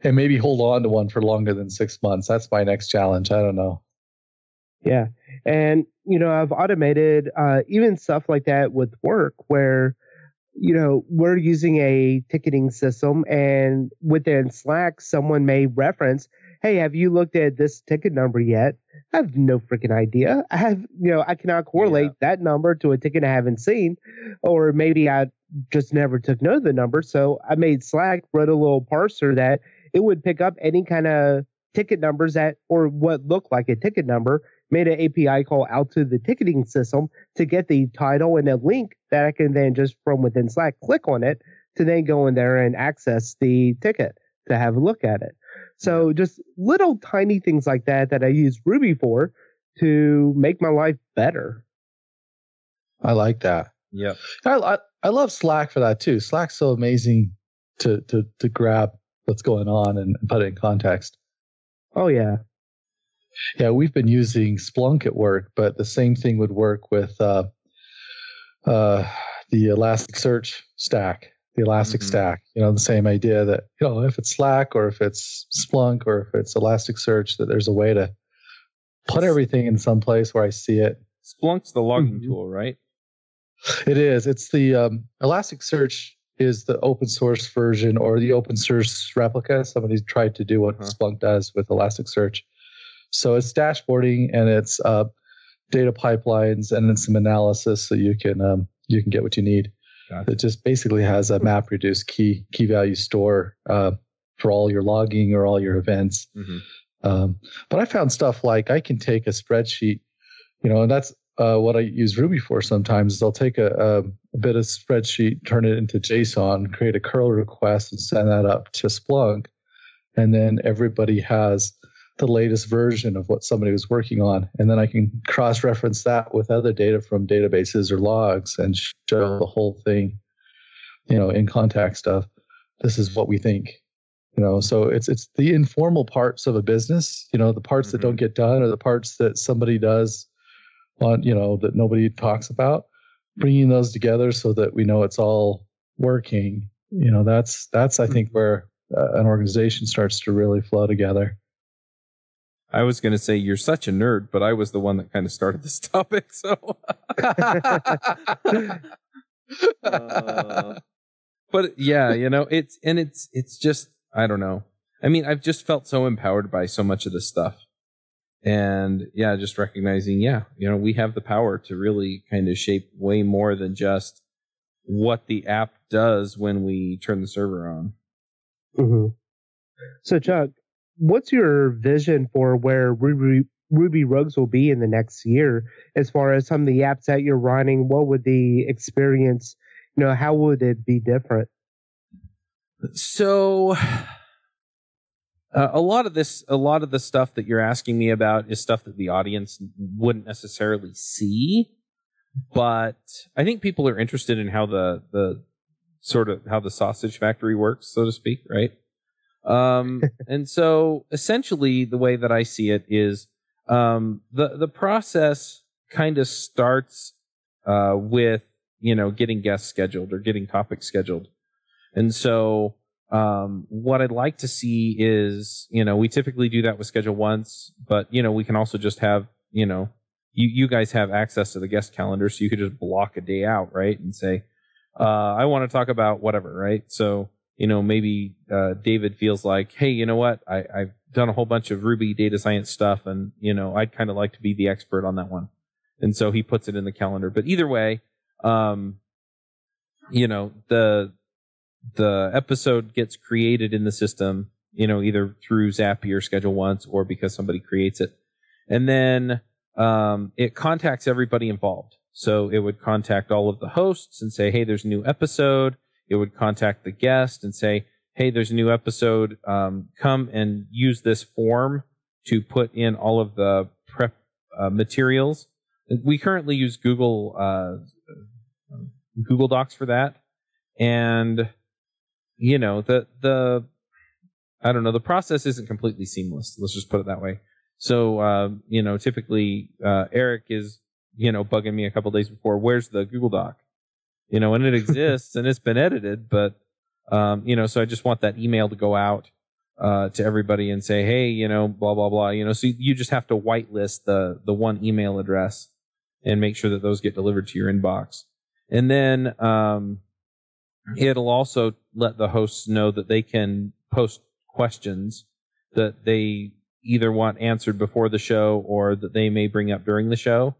[SPEAKER 3] and maybe hold on to one for longer than six months. That's my next challenge. I don't know.
[SPEAKER 2] Yeah. And, you know, I've automated uh, even stuff like that with work where, you know, we're using a ticketing system and within Slack, someone may reference, hey, have you looked at this ticket number yet? I have no freaking idea. I have, you know, I cannot correlate yeah. that number to a ticket I haven't seen, or maybe I just never took note of the number. So I made Slack wrote a little parser that it would pick up any kind of ticket numbers that, or what looked like a ticket number, made an API call out to the ticketing system to get the title and a link that I can then just from within Slack click on it to then go in there and access the ticket to have a look at it. So just little tiny things like that that I use Ruby for to make my life better.
[SPEAKER 3] I like that.
[SPEAKER 1] Yeah.
[SPEAKER 3] I, I, I love Slack for that too. Slack's so amazing to to to grab what's going on and, and put it in context.
[SPEAKER 2] Oh yeah.
[SPEAKER 3] Yeah, we've been using Splunk at work, but the same thing would work with uh, uh, the Elasticsearch stack the Elastic mm-hmm. Stack. You know, the same idea that you know if it's Slack or if it's Splunk or if it's Elasticsearch, that there's a way to put everything in some place where I see it.
[SPEAKER 1] Splunk's the logging mm-hmm. tool, right?
[SPEAKER 3] It is. It's the um, Elasticsearch is the open source version or the open source replica. Somebody tried to do what uh-huh. Splunk does with Elasticsearch. So it's dashboarding and it's uh, data pipelines and then some analysis so you can um, you can get what you need. Gotcha. It just basically has a map reduce key key value store uh, for all your logging or all your events. Mm-hmm. Um, but I found stuff like I can take a spreadsheet, you know, and that's uh, what I use Ruby for sometimes is I'll take a, a, a, bit of spreadsheet, turn it into JSON, create a curl request, and send that up to Splunk. And then everybody has the latest version of what somebody was working on. And then I can cross reference that with other data from databases or logs and show the whole thing, you know, in context stuff. This is what we think. You know, so it's it's the informal parts of a business, you know, the parts mm-hmm. that don't get done or the parts that somebody does on, you know, that nobody talks about, bringing those together so that we know it's all working. You know, that's that's I think mm-hmm. where uh, an organization starts to really flow together.
[SPEAKER 1] I was going to say you're such a nerd, but I was the one that kind of started this topic. So, uh, but yeah, you know, it's and it's it's just I don't know. I mean, I've just felt so empowered by so much of this stuff, and yeah, just recognizing, yeah, you know, we have the power to really kind of shape way more than just what the app does when we turn the server on.
[SPEAKER 2] Mm-hmm. So, Chuck, what's your vision for where Ruby Ruby Rogues will be in the next year as far as some of the apps that you're running? What would the experience, you know, how would it be different?
[SPEAKER 1] So, uh, a lot of this, a lot of the stuff that you're asking me about is stuff that the audience wouldn't necessarily see, but I think people are interested in how the the sort of how the sausage factory works, so to speak, right? Um, and so essentially, the way that I see it is um, the the process kind of starts uh, with you know getting guests scheduled or getting topics scheduled, and so um, what I'd like to see is you know we typically do that with schedule once, but you know we can also just have you know you you guys have access to the guest calendar, so you could just block a day out, right, and say uh, I want to talk about whatever, right, so you know, maybe uh, David feels like, hey, you know what? I, I've done a whole bunch of Ruby data science stuff, and you know, I'd kind of like to be the expert on that one. And so he puts it in the calendar. But either way, um, you know, the the episode gets created in the system, you know, either through Zapier Schedule Once or because somebody creates it, and then um, it contacts everybody involved. So it would contact all of the hosts and say, hey, there's a new episode it would contact the guest and say, hey, there's a new episode. Um, come and use this form to put in all of the prep uh, materials. We currently use Google uh, Google Docs for that, and you know the the I don't know the process isn't completely seamless. Let's just put it that way. So uh, you know, typically uh, Eric is you know bugging me a couple days before. Where's the Google Doc? You know, and it exists and it's been edited, but, um, you know, so I just want that email to go out, uh, to everybody and say, Hey, you know, blah, blah, blah, you know, so you just have to whitelist the, the one email address and make sure that those get delivered to your inbox. And then, um, it'll also let the hosts know that they can post questions that they either want answered before the show or that they may bring up during the show.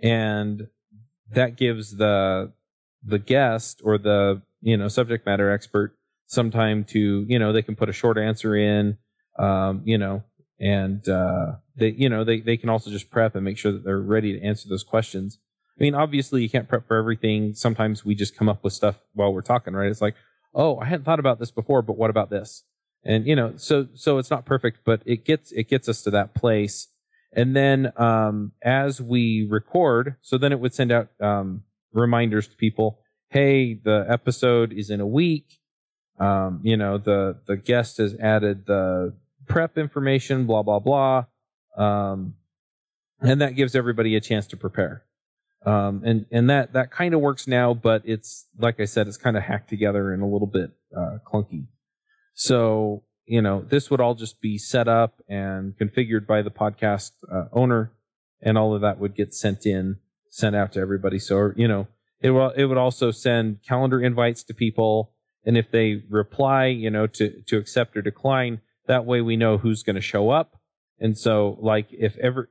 [SPEAKER 1] And that gives the the guest or the you know subject matter expert some time to you know they can put a short answer in um, you know and uh, they you know they, they can also just prep and make sure that they're ready to answer those questions. I mean obviously you can't prep for everything. Sometimes we just come up with stuff while we're talking right? It's like oh i hadn't thought about this before but what about this? And you know so so it's not perfect but it gets it gets us to that place. And then um, as we record so then it would send out um, reminders to people. Hey, the episode is in a week. Um, you know, the, the guest has added the prep information, blah, blah, blah. Um, and that gives everybody a chance to prepare. Um, and, and that, that kind of works now, but it's, like I said, it's kind of hacked together and a little bit, uh, clunky. So, you know, this would all just be set up and configured by the podcast uh, owner, and all of that would get sent in, sent out to everybody. So, you know, it will it would also send calendar invites to people, and if they reply, you know, to to accept or decline, that way we know who's going to show up, And so, like, if ever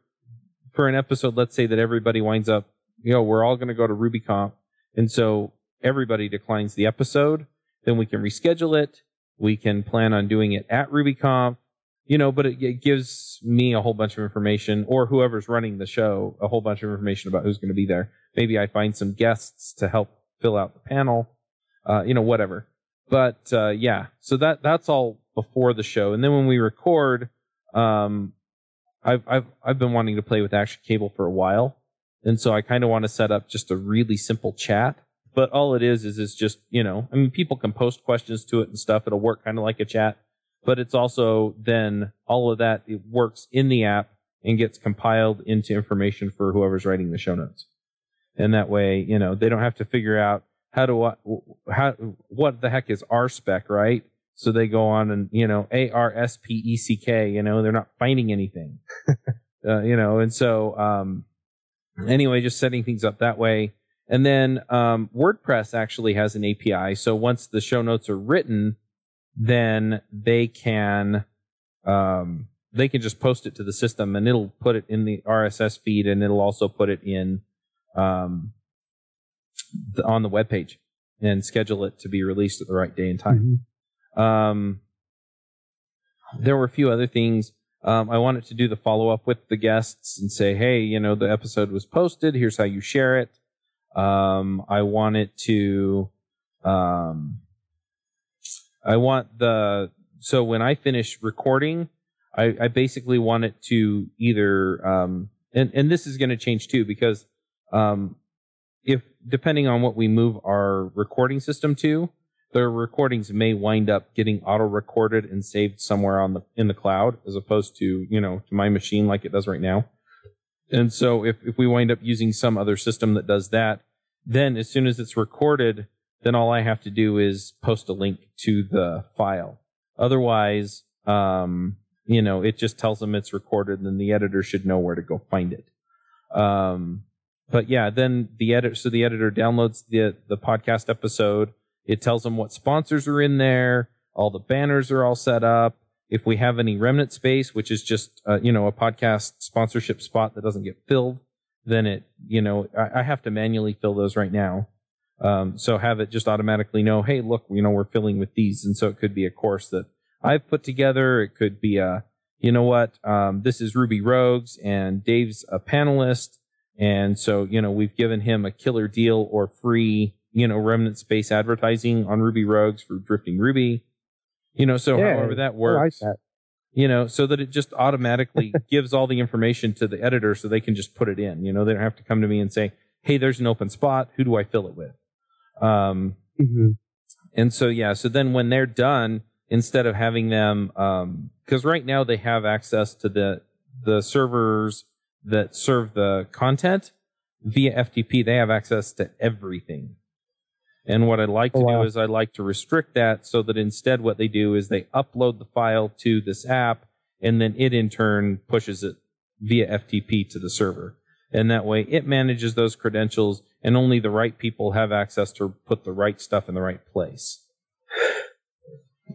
[SPEAKER 1] for an episode, let's say that everybody winds up, you know, we're all going to go to RubyConf, and so everybody declines the episode, then we can reschedule it. We can plan on doing it at RubyConf, you know, but it, it gives me a whole bunch of information, or whoever's running the show, a whole bunch of information about who's going to be there. Maybe I find some guests to help fill out the panel, uh, you know, whatever. But uh, yeah, so that that's all before the show, and then when we record, um, I've I've I've been wanting to play with Action Cable for a while, and so I kind of want to set up just a really simple chat. But all it is is it's just you know, I mean, people can post questions to it and stuff. It'll work kind of like a chat, but it's also then all of that it works in the app and gets compiled into information for whoever's writing the show notes, and that way you know they don't have to figure out how do I how what the heck is RSpec right so they go on and, you know, A R S P E C K, you know, they're not finding anything. uh, you know, and so, um, anyway, just setting things up that way. And then, um, WordPress actually has an API. So once the show notes are written, then they can, um, they can just post it to the system and it'll put it in the RSS feed and it'll also put it in, um, the, on the web page and schedule it to be released at the right day and time. Mm-hmm. Um, there were a few other things. Um, I wanted to do the follow up with the guests and say, hey, you know, the episode was posted. Here's how you share it. Um, I wanted to, um, I want the, so when I finish recording, I, I basically want it to either, um, and, and this is going to change too because, um, if depending on what we move our recording system to, their recordings may wind up getting auto recorded and saved somewhere on the in the cloud as opposed to you know to my machine like it does right now. And so if, if we wind up using some other system that does that then as soon as it's recorded then all i have to do is post a link to the file otherwise um, you know it just tells them it's recorded and the editor should know where to go find it um, but yeah then the editor so the editor downloads the the podcast episode it tells them what sponsors are in there. All the banners are all set up. If we have any remnant space, which is just uh, you know a podcast sponsorship spot that doesn't get filled, then it you know I, I have to manually fill those right now. Um, so have it just automatically know, hey, look, you know we're filling with these, and so it could be a course that I've put together. It could be a you know what, um, this is Ruby Rogues, and Dave's a panelist, and so you know we've given him a killer deal or free you know, remnant space advertising on Ruby Rogues for Drifting Ruby. You know, so yeah, however that works. Like that. You know, so that it just automatically gives all the information to the editor so they can just put it in. You know, they don't have to come to me and say, hey, there's an open spot. Who do I fill it with? Um, mm-hmm. And so, yeah, so then when they're done, instead of having them, because um, right now they have access to the, the servers that serve the content via FTP, they have access to everything. And what I'd like to oh, wow. do is I'd like to restrict that so that instead what they do is they upload the file to this app and then it in turn pushes it via FTP to the server. And that way it manages those credentials and only the right people have access to put the right stuff in the right place.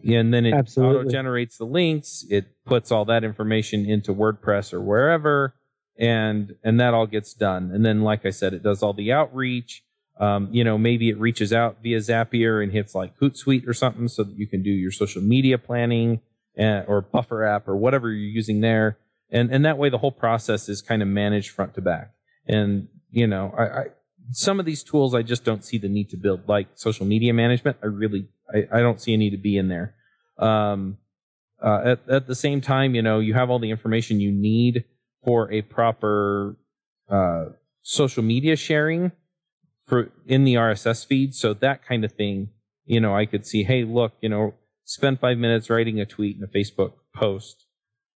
[SPEAKER 1] And then it auto generates the links. It puts all that information into WordPress or wherever and, and that all gets done. And then, like I said, it does all the outreach um, you know, maybe it reaches out via Zapier and hits like Hootsuite or something so that you can do your social media planning and, or buffer app or whatever you're using there. And, and that way the whole process is kind of managed front to back. And, you know, I, I some of these tools I just don't see the need to build, like social media management. I really, I, I don't see a need to be in there. Um, uh, at, at the same time, you know, you have all the information you need for a proper uh, social media sharing for in the RSS feed. So that kind of thing, you know, I could see, hey, look, you know, spend five minutes writing a tweet and a Facebook post,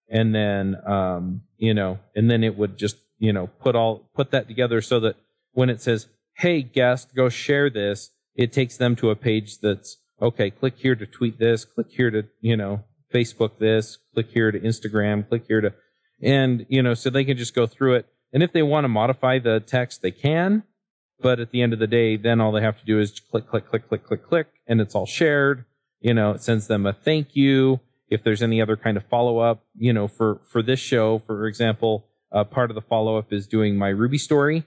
[SPEAKER 1] and then, um, you know, and then it would just, you know, put all put that together so that when it says, hey, guest, go share this, it takes them to a page that's okay. Click here to tweet this. Click here to, you know, Facebook this. Click here to Instagram. Click here to, and you know, so they can just go through it. And if they want to modify the text, they can but at the end of the day, then all they have to do is click, click, click, click, click, click, and it's all shared. You know, it sends them a thank you. if there's any other kind of follow up, you know, for for this show, for example, uh, part of the follow up is doing my Ruby story,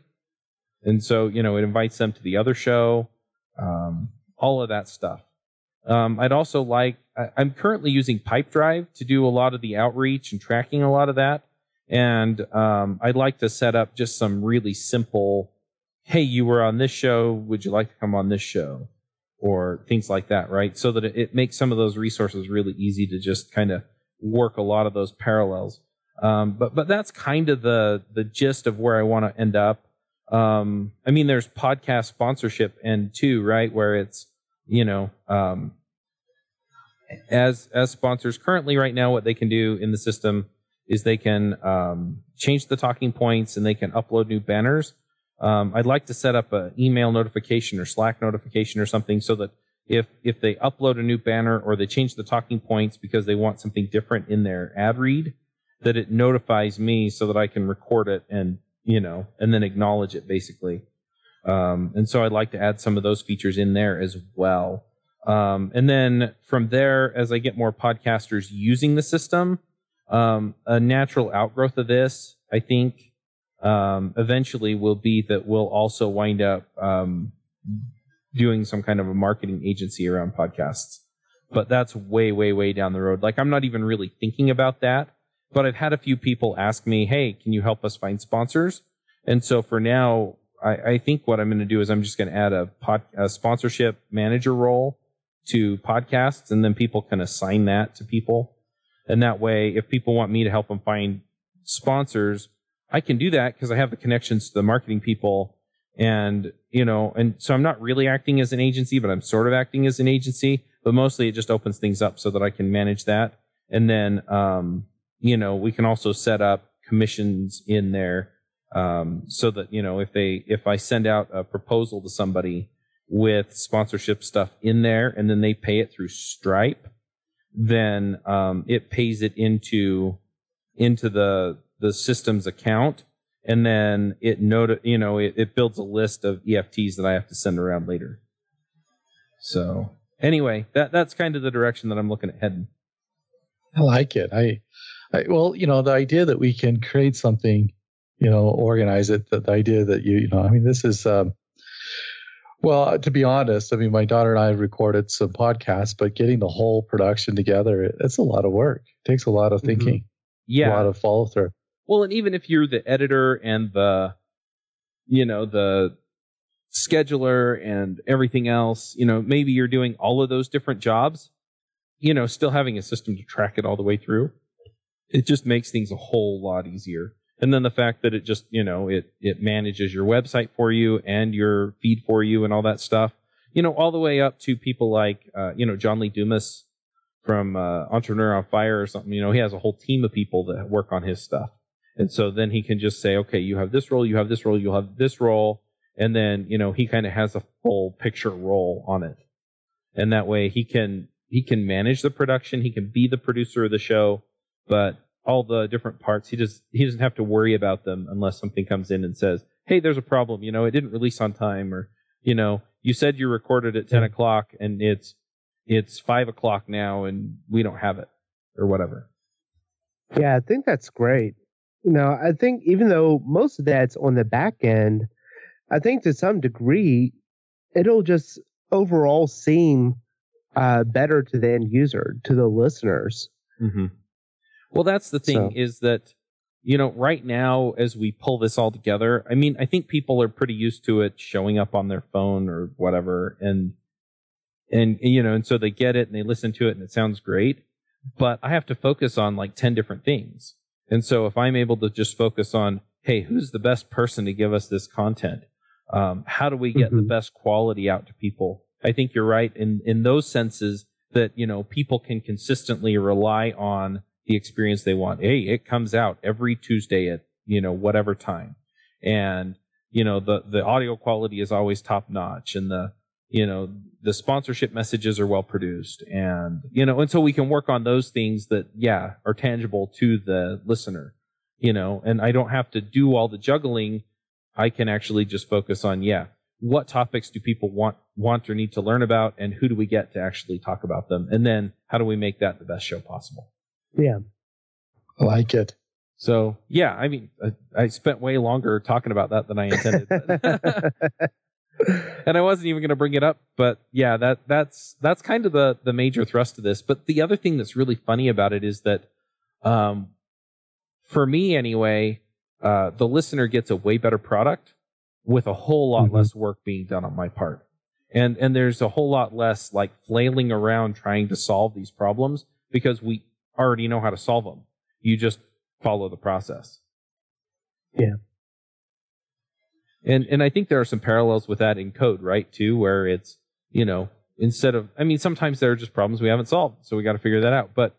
[SPEAKER 1] and so you know it invites them to the other show, um, all of that stuff. Um, I'd also like I, I'm currently using Pipedrive to do a lot of the outreach and tracking a lot of that, and um, I'd like to set up just some really simple. Hey, you were on this show. Would you like to come on this show? Or things like that, right? So that it, it makes some of those resources really easy to just kind of work a lot of those parallels. Um, but but that's kind of the the gist of where I want to end up. Um, I mean, there's podcast sponsorship and too, right? Where it's you know um, as as sponsors currently right now, what they can do in the system is they can um, change the talking points and they can upload new banners. Um, I'd like to set up an email notification or Slack notification or something so that if if they upload a new banner or they change the talking points because they want something different in their ad read, that it notifies me so that I can record it and you know and then acknowledge it basically. Um, and so I'd like to add some of those features in there as well. Um, and then from there, as I get more podcasters using the system, um, a natural outgrowth of this, I think, um, eventually will be that we'll also wind up um, doing some kind of a marketing agency around podcasts. But that's way, way, way down the road. Like I'm not even really thinking about that. But I've had a few people ask me, "Hey, can you help us find sponsors?" And so for now, I, I think what I'm going to do is I'm just going to add a, pod, a sponsorship manager role to podcasts, and then people can assign that to people. And that way, if people want me to help them find sponsors, I can do that because I have the connections to the marketing people. And, you know, and so I'm not really acting as an agency, but I'm sort of acting as an agency. But mostly it just opens things up so that I can manage that. And then, um, you know, we can also set up commissions in there um, so that you know if they if I send out a proposal to somebody with sponsorship stuff in there and then they pay it through Stripe, then um, it pays it into into the the system's account and then it noti- you know it, it builds a list of EFTs that I have to send around later. So anyway, that that's kind of the direction that I'm looking at heading.
[SPEAKER 3] I like it. I, I well, you know, the idea that we can create something, you know, organize it. The, the idea that you, you know, I mean, this is, um, well, to be honest, I mean, my daughter and I have recorded some podcasts, but getting the whole production together, it, it's a lot of work. It takes a lot of thinking,
[SPEAKER 1] Yeah.
[SPEAKER 3] a lot of follow through.
[SPEAKER 1] Well, and even if you're the editor and the, you know, the scheduler and everything else, you know, maybe you're doing all of those different jobs, you know, still having a system to track it all the way through, it just makes things a whole lot easier. And then the fact that it just, you know, it, it manages your website for you and your feed for you and all that stuff, you know, all the way up to people like, uh, you know, John Lee Dumas from uh, Entrepreneur on Fire or something. You know, he has a whole team of people that work on his stuff. And so then he can just say, okay, you have this role, you have this role, you'll have this role. And then, you know, he kind of has a full picture role on it. And that way he can, he can manage the production. He can be the producer of the show, but all the different parts, he just, he doesn't have to worry about them unless something comes in and says, Hey, there's a problem. You know, it didn't release on time or, you know, you said you recorded at 10 o'clock and it's, it's five o'clock now and we don't have it or whatever.
[SPEAKER 2] Yeah, I think that's great. You know, I think even though most of that's on the back end, I think to some degree, it'll just overall seem uh, better to the end user, to the listeners.
[SPEAKER 1] Mm-hmm. Well, that's the thing
[SPEAKER 2] So-
[SPEAKER 1] is that, you know, right now, as we pull this all together, I mean, I think people are pretty used to it showing up on their phone or whatever. And, and, you know, and so they get it and they listen to it and it sounds great. But I have to focus on like 10 different things. And so if I'm able to just focus on, hey, who's the best person to give us this content? Um, how do we get the
[SPEAKER 2] Mhm.
[SPEAKER 1] best quality out to people? I think you're right in, in those senses that, you know, people can consistently rely on the experience they want. Hey, it comes out every Tuesday at, you know, whatever time. And, you know, the, the audio quality is always top notch and the, you know, the sponsorship messages are well produced and, you know, and so we can work on those things that, yeah, are tangible to the listener, you know, and I don't have to do all the juggling. I can actually just focus on, yeah, what topics do people want want or need to learn about and who do we get to actually talk about them and then how do we make that the best show possible
[SPEAKER 2] Yeah.
[SPEAKER 3] I like it.
[SPEAKER 1] so yeah i mean i, I spent way longer talking about that than i intended and i wasn't even going to bring it up but yeah that that's that's kind of the the major thrust of this but the other thing that's really funny about it is that um for me anyway uh the listener gets a way better product with a whole lot
[SPEAKER 2] Mhm.
[SPEAKER 1] less work being done on my part and and there's a whole lot less like flailing around trying to solve these problems because we already know how to solve them you just follow the process.
[SPEAKER 2] Yeah.
[SPEAKER 1] and and i think there are some parallels with that in code right too where it's you know instead of i mean sometimes there are just problems we haven't solved so we got to figure that out. But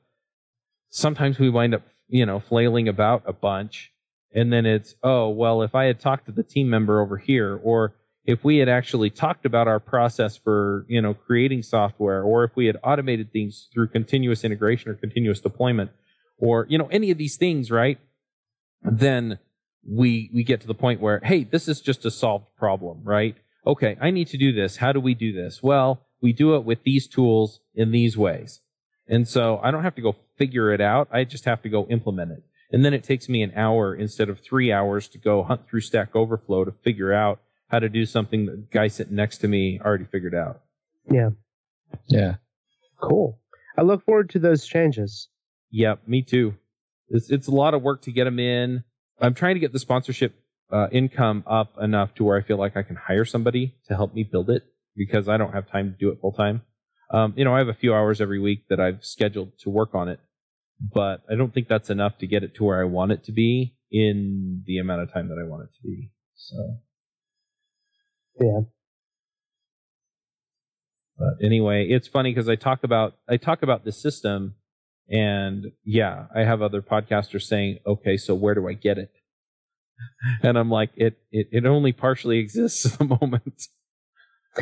[SPEAKER 1] sometimes we wind up you know flailing about a bunch and then it's oh well if i had talked to the team member over here or if we had actually talked about our process for you know creating software or if we had automated things through continuous integration or continuous deployment or you know any of these things right? Then we we get to the point where hey this is just a solved problem right? Okay i need to do this. How do we do this? Well we do it with these tools in these ways. And so i don't have to go figure it out. I just have to go implement it. And then it takes me an hour instead of three hours to go hunt through stack overflow to figure out how to do something the guy sitting next to me already figured out
[SPEAKER 2] yeah.
[SPEAKER 3] Yeah.
[SPEAKER 2] Cool. I look forward to those changes.
[SPEAKER 1] Yep, me too. It's it's a lot of work to get them in. I'm trying to get the sponsorship uh, income up enough to where I feel like I can hire somebody to help me build it because I don't have time to do it full time. Um, you know, I have a few hours every week that I've scheduled to work on it, but I don't think that's enough to get it to where I want it to be in the amount of time that I want it to be. So,
[SPEAKER 2] Yeah.
[SPEAKER 1] but anyway, it's funny because I talk about I talk about the system, and yeah, I have other podcasters saying, "Okay, so where do I get it?" And I'm like, "It it it only partially exists at the moment."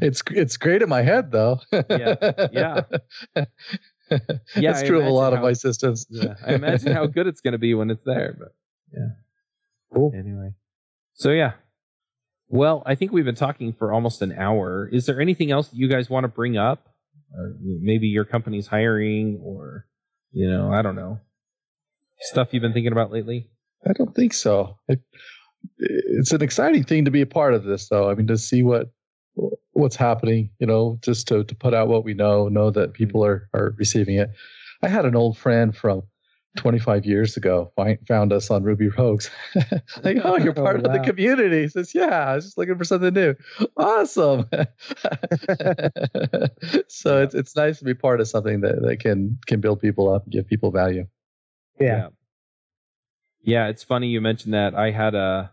[SPEAKER 3] it's it's great in my head though.
[SPEAKER 1] Yeah, yeah. Yeah,
[SPEAKER 3] That's
[SPEAKER 1] I
[SPEAKER 3] true of a lot
[SPEAKER 1] imagine
[SPEAKER 3] of my systems.
[SPEAKER 1] Yeah, I imagine how good it's going to be when it's there. But yeah,
[SPEAKER 2] Cool.
[SPEAKER 1] anyway, so yeah. Well, I think we've been talking for almost an hour. Is there anything else that you guys want to bring up? Or maybe your company's hiring, or you know, I don't know, stuff you've been thinking about lately.
[SPEAKER 3] I don't think so. It, it's an exciting thing to be a part of this, though. I mean, to see what what's happening, you know, just to, to put out what we know, know that people are are receiving it. I had an old friend from 25 years ago find, found us on Ruby Rogues. like, oh, you're
[SPEAKER 2] Oh,
[SPEAKER 3] part of the community. He says, yeah, I was just looking for something new. Awesome. so it's it's nice to be part of something that, that can can build people up and give people value.
[SPEAKER 2] Yeah.
[SPEAKER 1] Yeah, it's funny you mentioned that. I had a,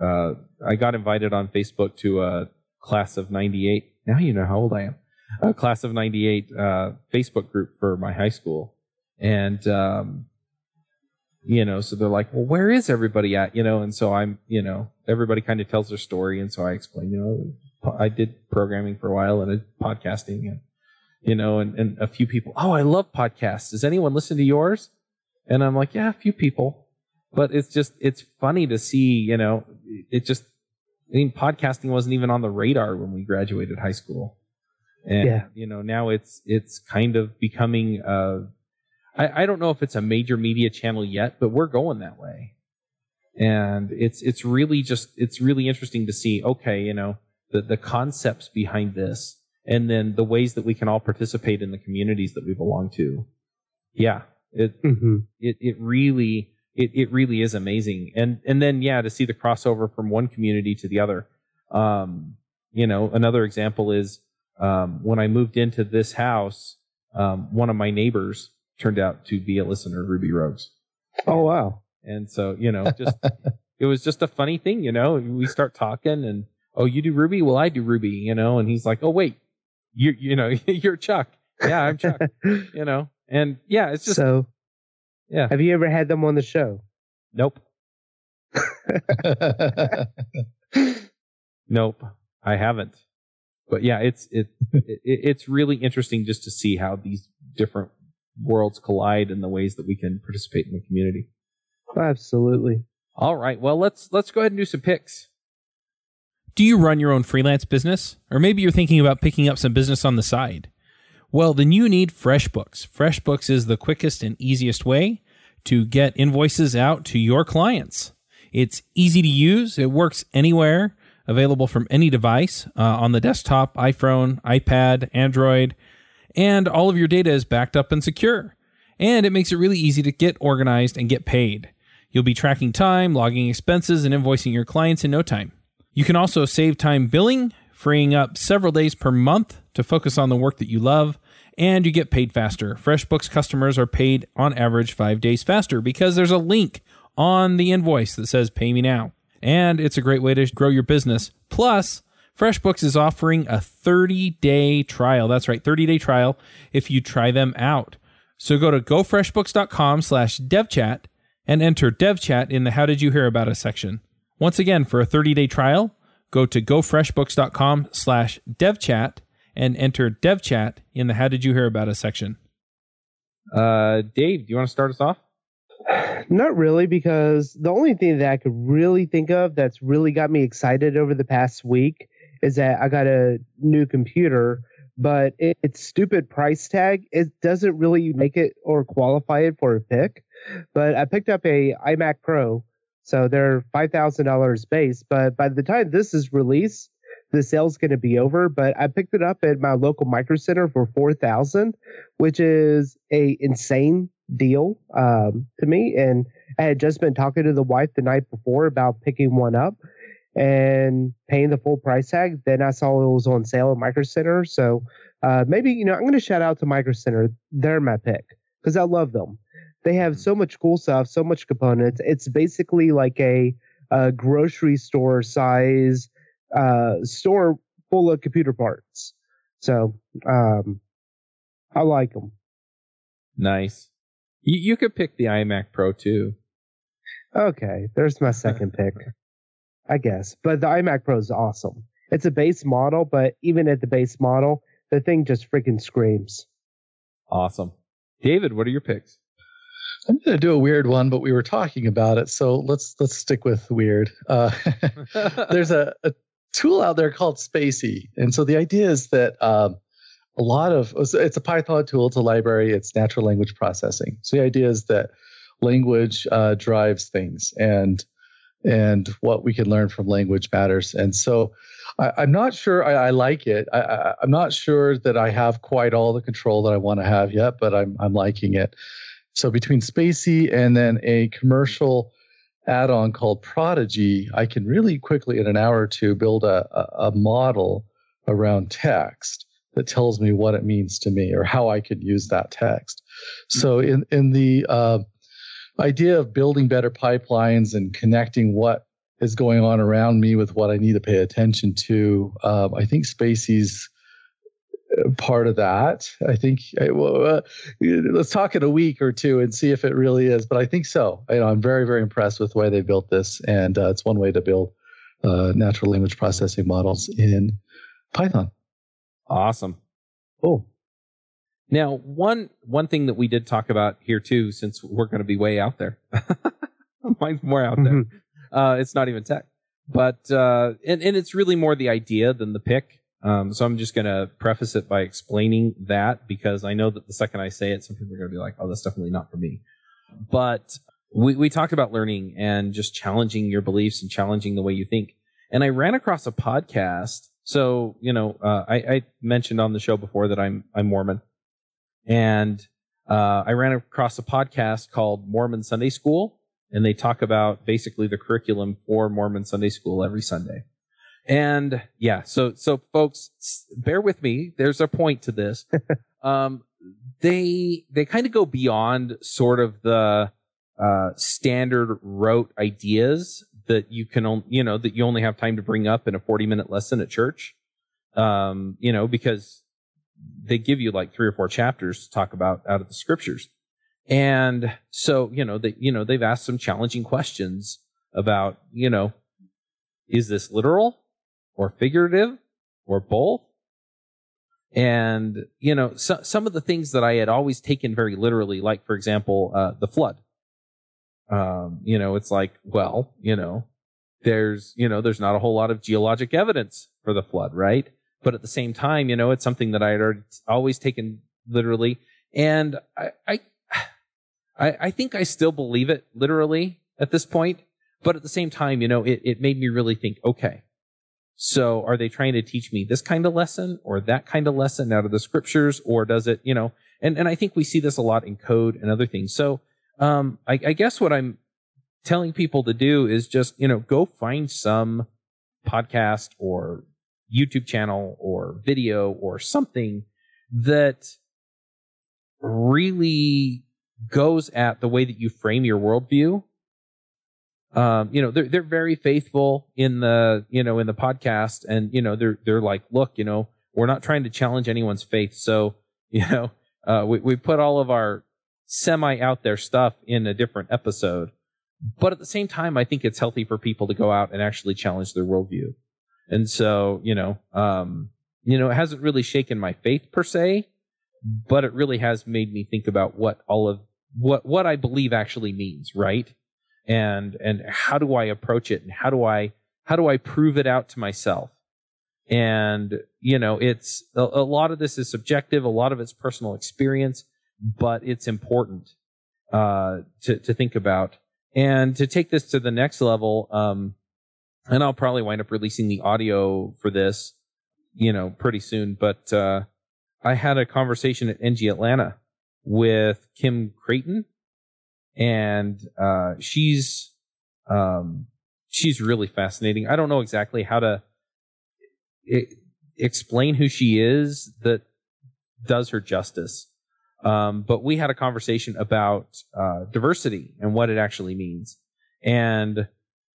[SPEAKER 1] uh, I got invited on Facebook to a class of '98. Now you know how old I am. A class of '98 uh, Facebook group for my high school, and um, you know, so they're like, "Well, where is everybody at?" You know, and so I'm, you know, everybody kind of tells their story, and so I explain, you know, I did programming for a while and podcasting, and you know, and, and a few people, oh, I love podcasts. Does anyone listen to yours? And I'm like, yeah, a few people. But it's just, it's funny to see, you know, it just, I mean, podcasting wasn't even on the radar when we graduated high school. And,
[SPEAKER 2] Yeah.
[SPEAKER 1] you know, now it's, it's kind of becoming, uh, I, I don't know if it's a major media channel yet, but we're going that way. And it's, it's really just, it's really interesting to see, okay, you know, the, the concepts behind this and then the ways that we can all participate in the communities that we belong to. Yeah. It,
[SPEAKER 2] hmm
[SPEAKER 1] it it really it, it really is amazing and and then yeah to see the crossover from one community to the other um you know another example is um when i moved into this house um one of my neighbors turned out to be a listener of ruby rogues
[SPEAKER 2] Oh wow.
[SPEAKER 1] and so you know just it was just a funny thing you know we start talking and oh you do ruby well i do ruby you know and he's like oh wait you you know you're chuck yeah i'm chuck you know and yeah it's just
[SPEAKER 2] so,
[SPEAKER 1] yeah
[SPEAKER 2] have you ever had them on the show?
[SPEAKER 1] nope Nope, I haven't. But yeah, it's it, it it's really interesting just to see how these different worlds collide and the ways that we can participate in the community.
[SPEAKER 2] Absolutely.
[SPEAKER 1] All right, well let's let's go ahead and do some picks. Do you run your own freelance business? Or maybe you're thinking about picking up some business on the side? Well, then you need FreshBooks. FreshBooks is the quickest and easiest way to get invoices out to your clients. It's easy to use, it works anywhere, available from any device uh, on the desktop, iPhone, iPad, Android, and all of your data is backed up and secure. And it makes it really easy to get organized and get paid. You'll be tracking time, logging expenses, and invoicing your clients in no time. You can also save time billing, freeing up several days per month to focus on the work that you love, and you get paid faster. FreshBooks customers are paid on average five days faster because there's a link on the invoice that says pay me now. And it's a great way to grow your business. Plus, FreshBooks is offering a 30 day trial. That's right, 30 day trial if you try them out. So go to gofreshbooks.com slash devchat and enter devchat in the how did you hear about us section. Once again, for a 30 day trial, go to gofreshbooks.com slash devchat and enter devchat in the how did you hear about us section. Uh, Dave, do you want to start us off?
[SPEAKER 2] Not really, because the only thing that I could really think of that's really got me excited over the past week is that I got a new computer, but it, its stupid price tag it doesn't really make it or qualify it for a pick. But I picked up a iMac Pro, so they're five thousand dollars base. But by the time this is released, the sale's going to be over. But I picked it up at my local Micro Center for four thousand, which is a insane deal um, to me. And I had just been talking to the wife the night before about picking one up and paying the full price tag. Then I saw it was on sale at Micro Center. So uh, maybe, you know, I'm going to shout out to Micro Center. They're my pick because I love them. They have so much cool stuff, so much components. It's basically like a, a grocery store size uh, store full of computer parts. So um, I like them.
[SPEAKER 1] Nice. You, you could pick the iMac Pro too.
[SPEAKER 2] Okay, there's my second pick, I guess. But the iMac Pro is awesome. It's a base model, but even at the base model, the thing just freaking screams.
[SPEAKER 1] Awesome. David, what are your picks?
[SPEAKER 3] I'm going to do a weird one, but we were talking about it, so let's let's stick with weird. Uh, there's a, a, tool out there called spaCy, and so the idea is that um, a lot of it's a Python tool, it's a library, it's natural language processing. So the idea is that language uh, drives things, and and what we can learn from language matters. And so I, am not sure I, I like it. I, am not sure that I have quite all the control that I want to have yet, but I'm I'm liking it. So between spaCy and then a commercial add-on called Prodigy, I can really quickly in an hour or two build a, a, a model around text that tells me what it means to me or how I could use that text. So in in the uh, idea of building better pipelines and connecting what is going on around me with what I need to pay attention to, um, I think spaCy's uh, part of that. I think well, uh, let's talk in a week or two and see if it really is. But I think so. I, am very very impressed with the way they built this, and uh, it's one way to build uh, natural language processing models in Python.
[SPEAKER 1] Awesome. Cool. Now, one one thing that we did talk about here too, since we're going to be way out there, mine's more out there. Mm-hmm. Uh, it's not even tech, but uh, and and it's really more the idea than the pick. Um, so I'm just going to preface it by explaining that because I know that the second I say it, some people are going to be like, "Oh, that's definitely not for me." But we we talked about learning and just challenging your beliefs and challenging the way you think. And I ran across a podcast so you know, uh, I, I, mentioned on the show before that I'm I'm Mormon, and uh, I ran across a podcast called Mormon Sunday School, and they talk about basically the curriculum for Mormon Sunday School every Sunday. And yeah, so so folks, bear with me. There's a point to this. um, they they kind of go beyond sort of the uh, standard rote ideas that you can only, you know, that you only have time to bring up in a 40 minute lesson at church. Um, you know, because they give you like three or four chapters to talk about out of the scriptures. And so, you know, they, you know, they've asked some challenging questions about, you know, is this literal or figurative or both? And, you know, so, some of the things that I had always taken very literally, like, for example, uh, the flood um, you know, it's like, well, you know, there's you know there's not a whole lot of geologic evidence for the flood, right? But at the same time, you know, it's something that I had always taken literally, and I, I I I think I still believe it literally at this point. But at the same time, you know, it, it made me really think, okay, so are they trying to teach me this kind of lesson or that kind of lesson out of the scriptures? Or does it, you know, and, and I think we see this a lot in code and other things. So, um, I, I guess what I'm telling people to do is just, you know, go find some podcast or YouTube channel or video or something that really goes at the way that you frame your worldview. Um, you know, they're they're very faithful in the you know in the podcast, and you know they're they're like, look, you know, we're not trying to challenge anyone's faith, so you know, uh, we we put all of our semi out there stuff in a different episode, but at the same time, I think it's healthy for people to go out and actually challenge their worldview, and so you know, um, you know, it hasn't really shaken my faith per se, but it really has made me think about what all of what what I believe actually means, right? and and how do I approach it and how do I how do I prove it out to myself? And you know, it's a, a lot of this is subjective, a lot of it's personal experience, but it's important uh, to to think about and to take this to the next level. Um, and I'll probably wind up releasing the audio for this, you know, pretty soon. But uh, I had a conversation at NG Atlanta with Kim Crayton, and uh, she's um, she's really fascinating. I don't know exactly how to I- explain who she is that does her justice. Um, but we had a conversation about uh, diversity and what it actually means. And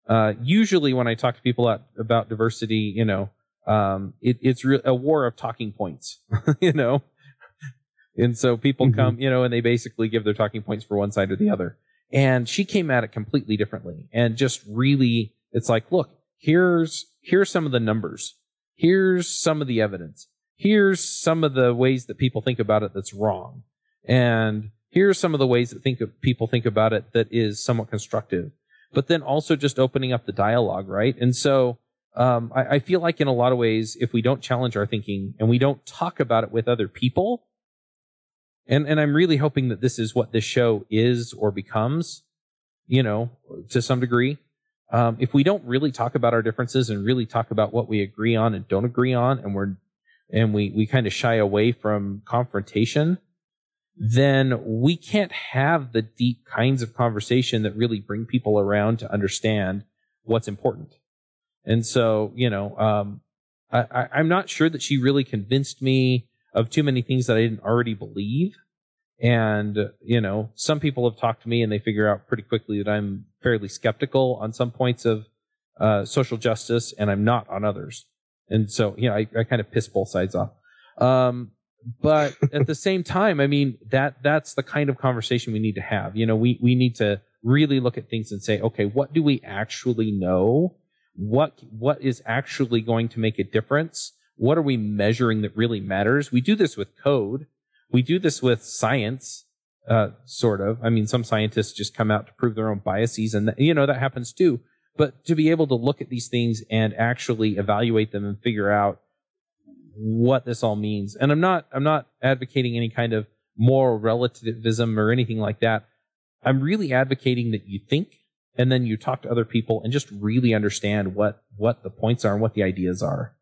[SPEAKER 1] uh, usually, when I talk to people at, about diversity, you know, um, it, it's re- a war of talking points. you know, and so people mm-hmm. come, you know, and they basically give their talking points for one side or the other. And she came at it completely differently and just really, it's like, look, here's, here's some of the numbers. Here's some of the evidence. Here's some of the ways that people think about it that's wrong. And here's some of the ways that think of, people think about it that is somewhat constructive. But then also just opening up the dialogue, right? And so, um, I, I feel like in a lot of ways, if we don't challenge our thinking and we don't talk about it with other people, and and I'm really hoping that this is what this show is or becomes, you know, to some degree. Um, if we don't really talk about our differences and really talk about what we agree on and don't agree on, and we're and we we kind of shy away from confrontation, then we can't have the deep kinds of conversation that really bring people around to understand what's important. And so, you know, um, I, I'm not sure that she really convinced me of too many things that I didn't already believe. And, you know, some people have talked to me and they figure out pretty quickly that I'm fairly skeptical on some points of uh, social justice and I'm not on others. And so, you know, I, I kind of piss both sides off. Um, but at the same time, I mean, that, that's the kind of conversation we need to have. You know, we, we need to really look at things and say, okay, what do we actually know? What, what is actually going to make a difference? what are we measuring that really matters? We do this with code. We do this with science, uh, sort of. I mean, some scientists just come out to prove their own biases and, you know, that happens too. But to be able to look at these things and actually evaluate them and figure out what this all means. And I'm not, I'm not advocating any kind of moral relativism or anything like that. I'm really advocating that you think and then you talk to other people and just really understand what, what the points are and what the ideas are.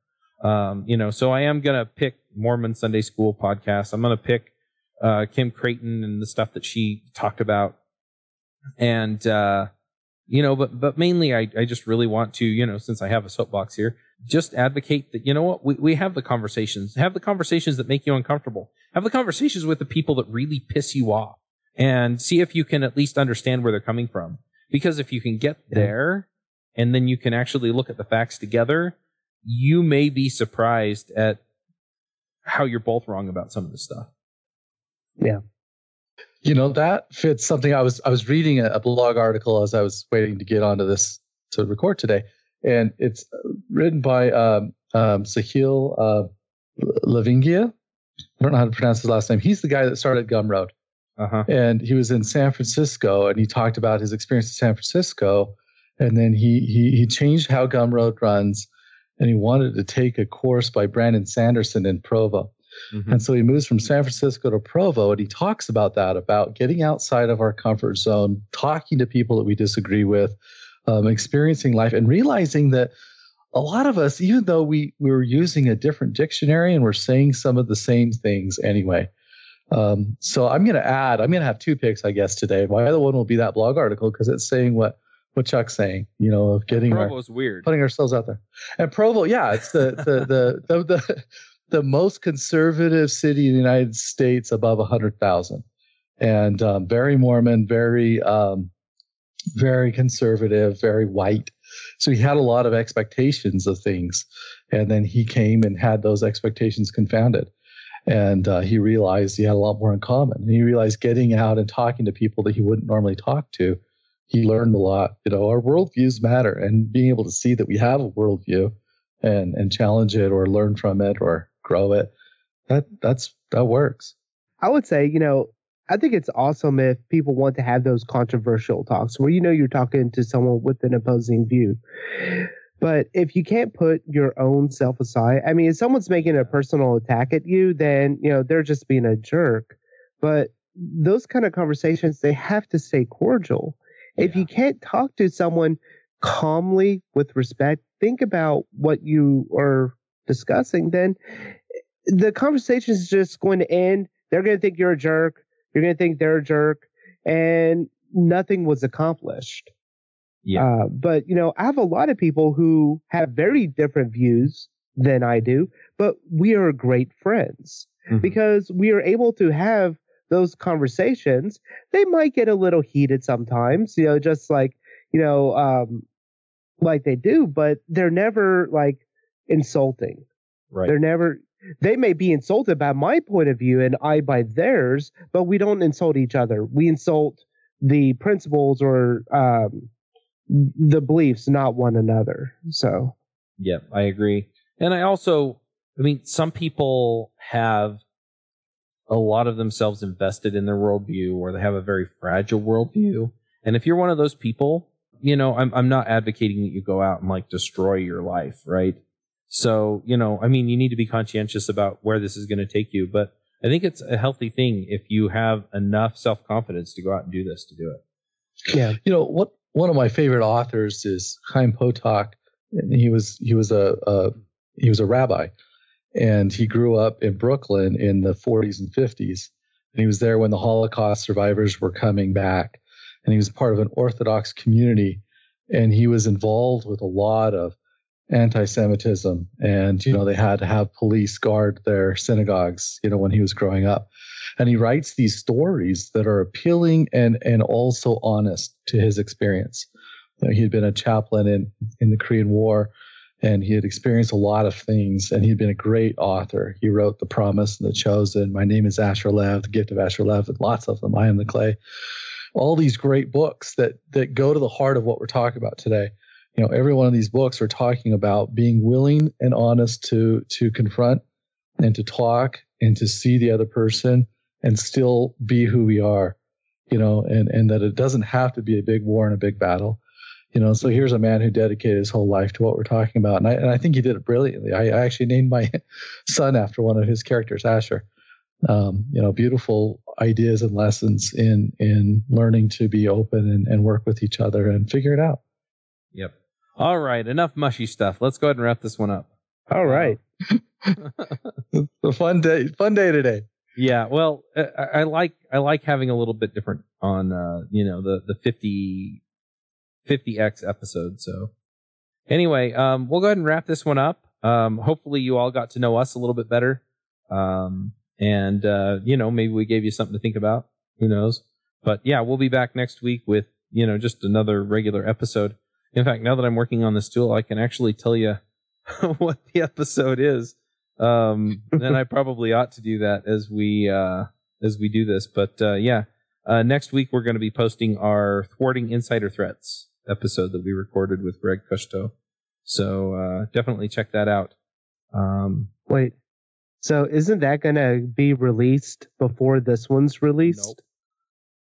[SPEAKER 1] Um, you know, so I am to pick Mormon Sunday School podcast. I'm to pick uh, Kim Crayton and the stuff that she talked about. And, uh, you know, but, but mainly I, I just really want to, you know, since I have a soapbox here, just advocate that, you know what, we, we have the conversations, have the conversations that make you uncomfortable, have the conversations with the people that really piss you off and see if you can at least understand where they're coming from. Because if you can get there and then you can actually look at the facts together, you may be surprised at how you're both wrong about some of this stuff.
[SPEAKER 2] Yeah.
[SPEAKER 3] You know, that fits something I was I was reading a, blog article as I was waiting to get onto this to record today. And it's written by um, um, Sahil uh, Lavingia. I don't know how to pronounce his last name. He's the guy that started Gumroad. Uh-huh. And he was in San Francisco and he talked about his experience in San Francisco and then he he he changed how Gumroad runs, and he wanted to take a course by Brandon Sanderson in Provo. Mm-hmm. And so he moves from San Francisco to Provo, and he talks about that about getting outside of our comfort zone, talking to people that we disagree with, um, experiencing life, and realizing that a lot of us, even though we, we were using a different dictionary and we're saying some of the same things anyway. Um, so I'm going to add, I'm going to have two picks, I guess, today. My other one will be that blog article because it's saying what what Chuck's saying, you know, of getting
[SPEAKER 4] Provo's our, weird,
[SPEAKER 3] putting ourselves out there. And Provo, yeah, it's the the the the, the, the most conservative city in the United States above hundred thousand, and um, very Mormon, very um, very conservative, very white. So he had a lot of expectations of things, and then he came and had those expectations confounded. And uh, he realized he had a lot more in common. And he realized getting out and talking to people that he wouldn't normally talk to, he learned a lot. You know, our worldviews matter, and being able to see that we have a worldview and and challenge it or learn from it or grow it, that that's that works.
[SPEAKER 2] I would say, you know, I think it's awesome if people want to have those controversial talks where you know you're talking to someone with an opposing view. But if you can't put your own self aside, I mean, if someone's making a personal attack at you, then, you know, they're just being a jerk. But those kind of conversations, they have to stay cordial. Yeah. If you can't talk to someone calmly with respect, think about what you are discussing, then the conversation is just going to end. They're going to think you're a jerk you're going to think they're a jerk, and nothing was accomplished. Yeah. Uh, but you know, I have a lot of people who have very different views than I do, but we are great friends mm-hmm. because we are able to have those conversations. They might get a little heated sometimes, you know, just like you know, um, like they do, but they're never like insulting. Right. They're never they may be insulted by my point of view and I by theirs, but we don't insult each other. We insult the principles or um, the beliefs, not one another. So,
[SPEAKER 1] yeah, I agree. And I also, I mean, some people have a lot of themselves invested in their worldview or they have a very fragile worldview. And if you're one of those people, you know, I'm, I'm not advocating that you go out and like destroy your life, right? So, you know, I mean, you need to be conscientious about where this is going to take you, but I think it's a healthy thing if you have enough self confidence to go out and do this to do it.
[SPEAKER 3] Yeah. You know, what one of my favorite authors is Chaim Potok. And he was he was a, a he was a rabbi and he grew up in Brooklyn in the 40s and 50s. And he was there when the Holocaust survivors were coming back. And he was part of an Orthodox community. And he was involved with a lot of anti-Semitism, and you know they had to have police guard their synagogues. You know when he was growing up, and he writes these stories that are appealing and and also honest to his experience. You know, he had been a chaplain in in the Korean War, and he had experienced a lot of things. And he'd been a great author. He wrote The Promise and The Chosen. My name is Asher Lev, The Gift of Asher Lev, and lots of them. I am the clay. All these great books that that go to the heart of what we're talking about today you know every one of these books are talking about being willing and honest to to confront and to talk and to see the other person and still be who we are you know and and that it doesn't have to be a big war and a big battle you know. So here's a man who dedicated his whole life to what we're talking about and i, and I think he did it brilliantly. I, I actually named my son after one of his characters asher. Um, you know beautiful ideas and lessons in in learning to be open and, and work with each other and figure it out.
[SPEAKER 1] Yep all right, enough mushy stuff. Let's go ahead and wrap this one up.
[SPEAKER 2] All right.
[SPEAKER 3] a fun day, fun day today.
[SPEAKER 1] Yeah, well, I, I, like I like having a little bit different on uh, you know the the 50 50x episode. So anyway, um, we'll go ahead and wrap this one up. Um, hopefully, you all got to know us a little bit better, um, and uh, you know maybe we gave you something to think about. Who knows? But yeah, we'll be back next week with you know just another regular episode. In fact, now that I'm working on this tool, I can actually tell you what the episode is. Um, and I probably ought to do that as we uh, as we do this. But uh, yeah, uh, next week we're going to be posting our thwarting insider threats episode that we recorded with Greg Kushto. So uh, definitely check that out. Um,
[SPEAKER 2] Wait, so isn't that going to be released before this one's released? Nope.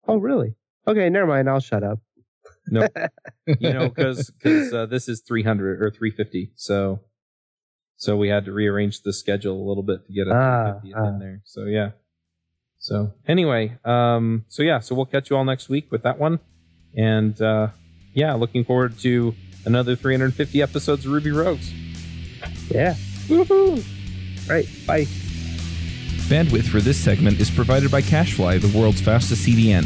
[SPEAKER 2] Oh, really? Okay, never mind. I'll shut up.
[SPEAKER 1] No, you know, because because uh, this is 300 or 350, so so we had to rearrange the schedule a little bit to get a
[SPEAKER 2] Ah,
[SPEAKER 1] 350
[SPEAKER 2] ah.
[SPEAKER 1] in there. So yeah. So anyway, um, so yeah, so we'll catch you all next week with that one, and uh, yeah, looking forward to another 350 episodes of Ruby Rogues.
[SPEAKER 2] Yeah.
[SPEAKER 1] Woohoo!
[SPEAKER 2] Right. Bye.
[SPEAKER 5] Bandwidth for this segment is provided by CacheFly, the world's fastest CDN.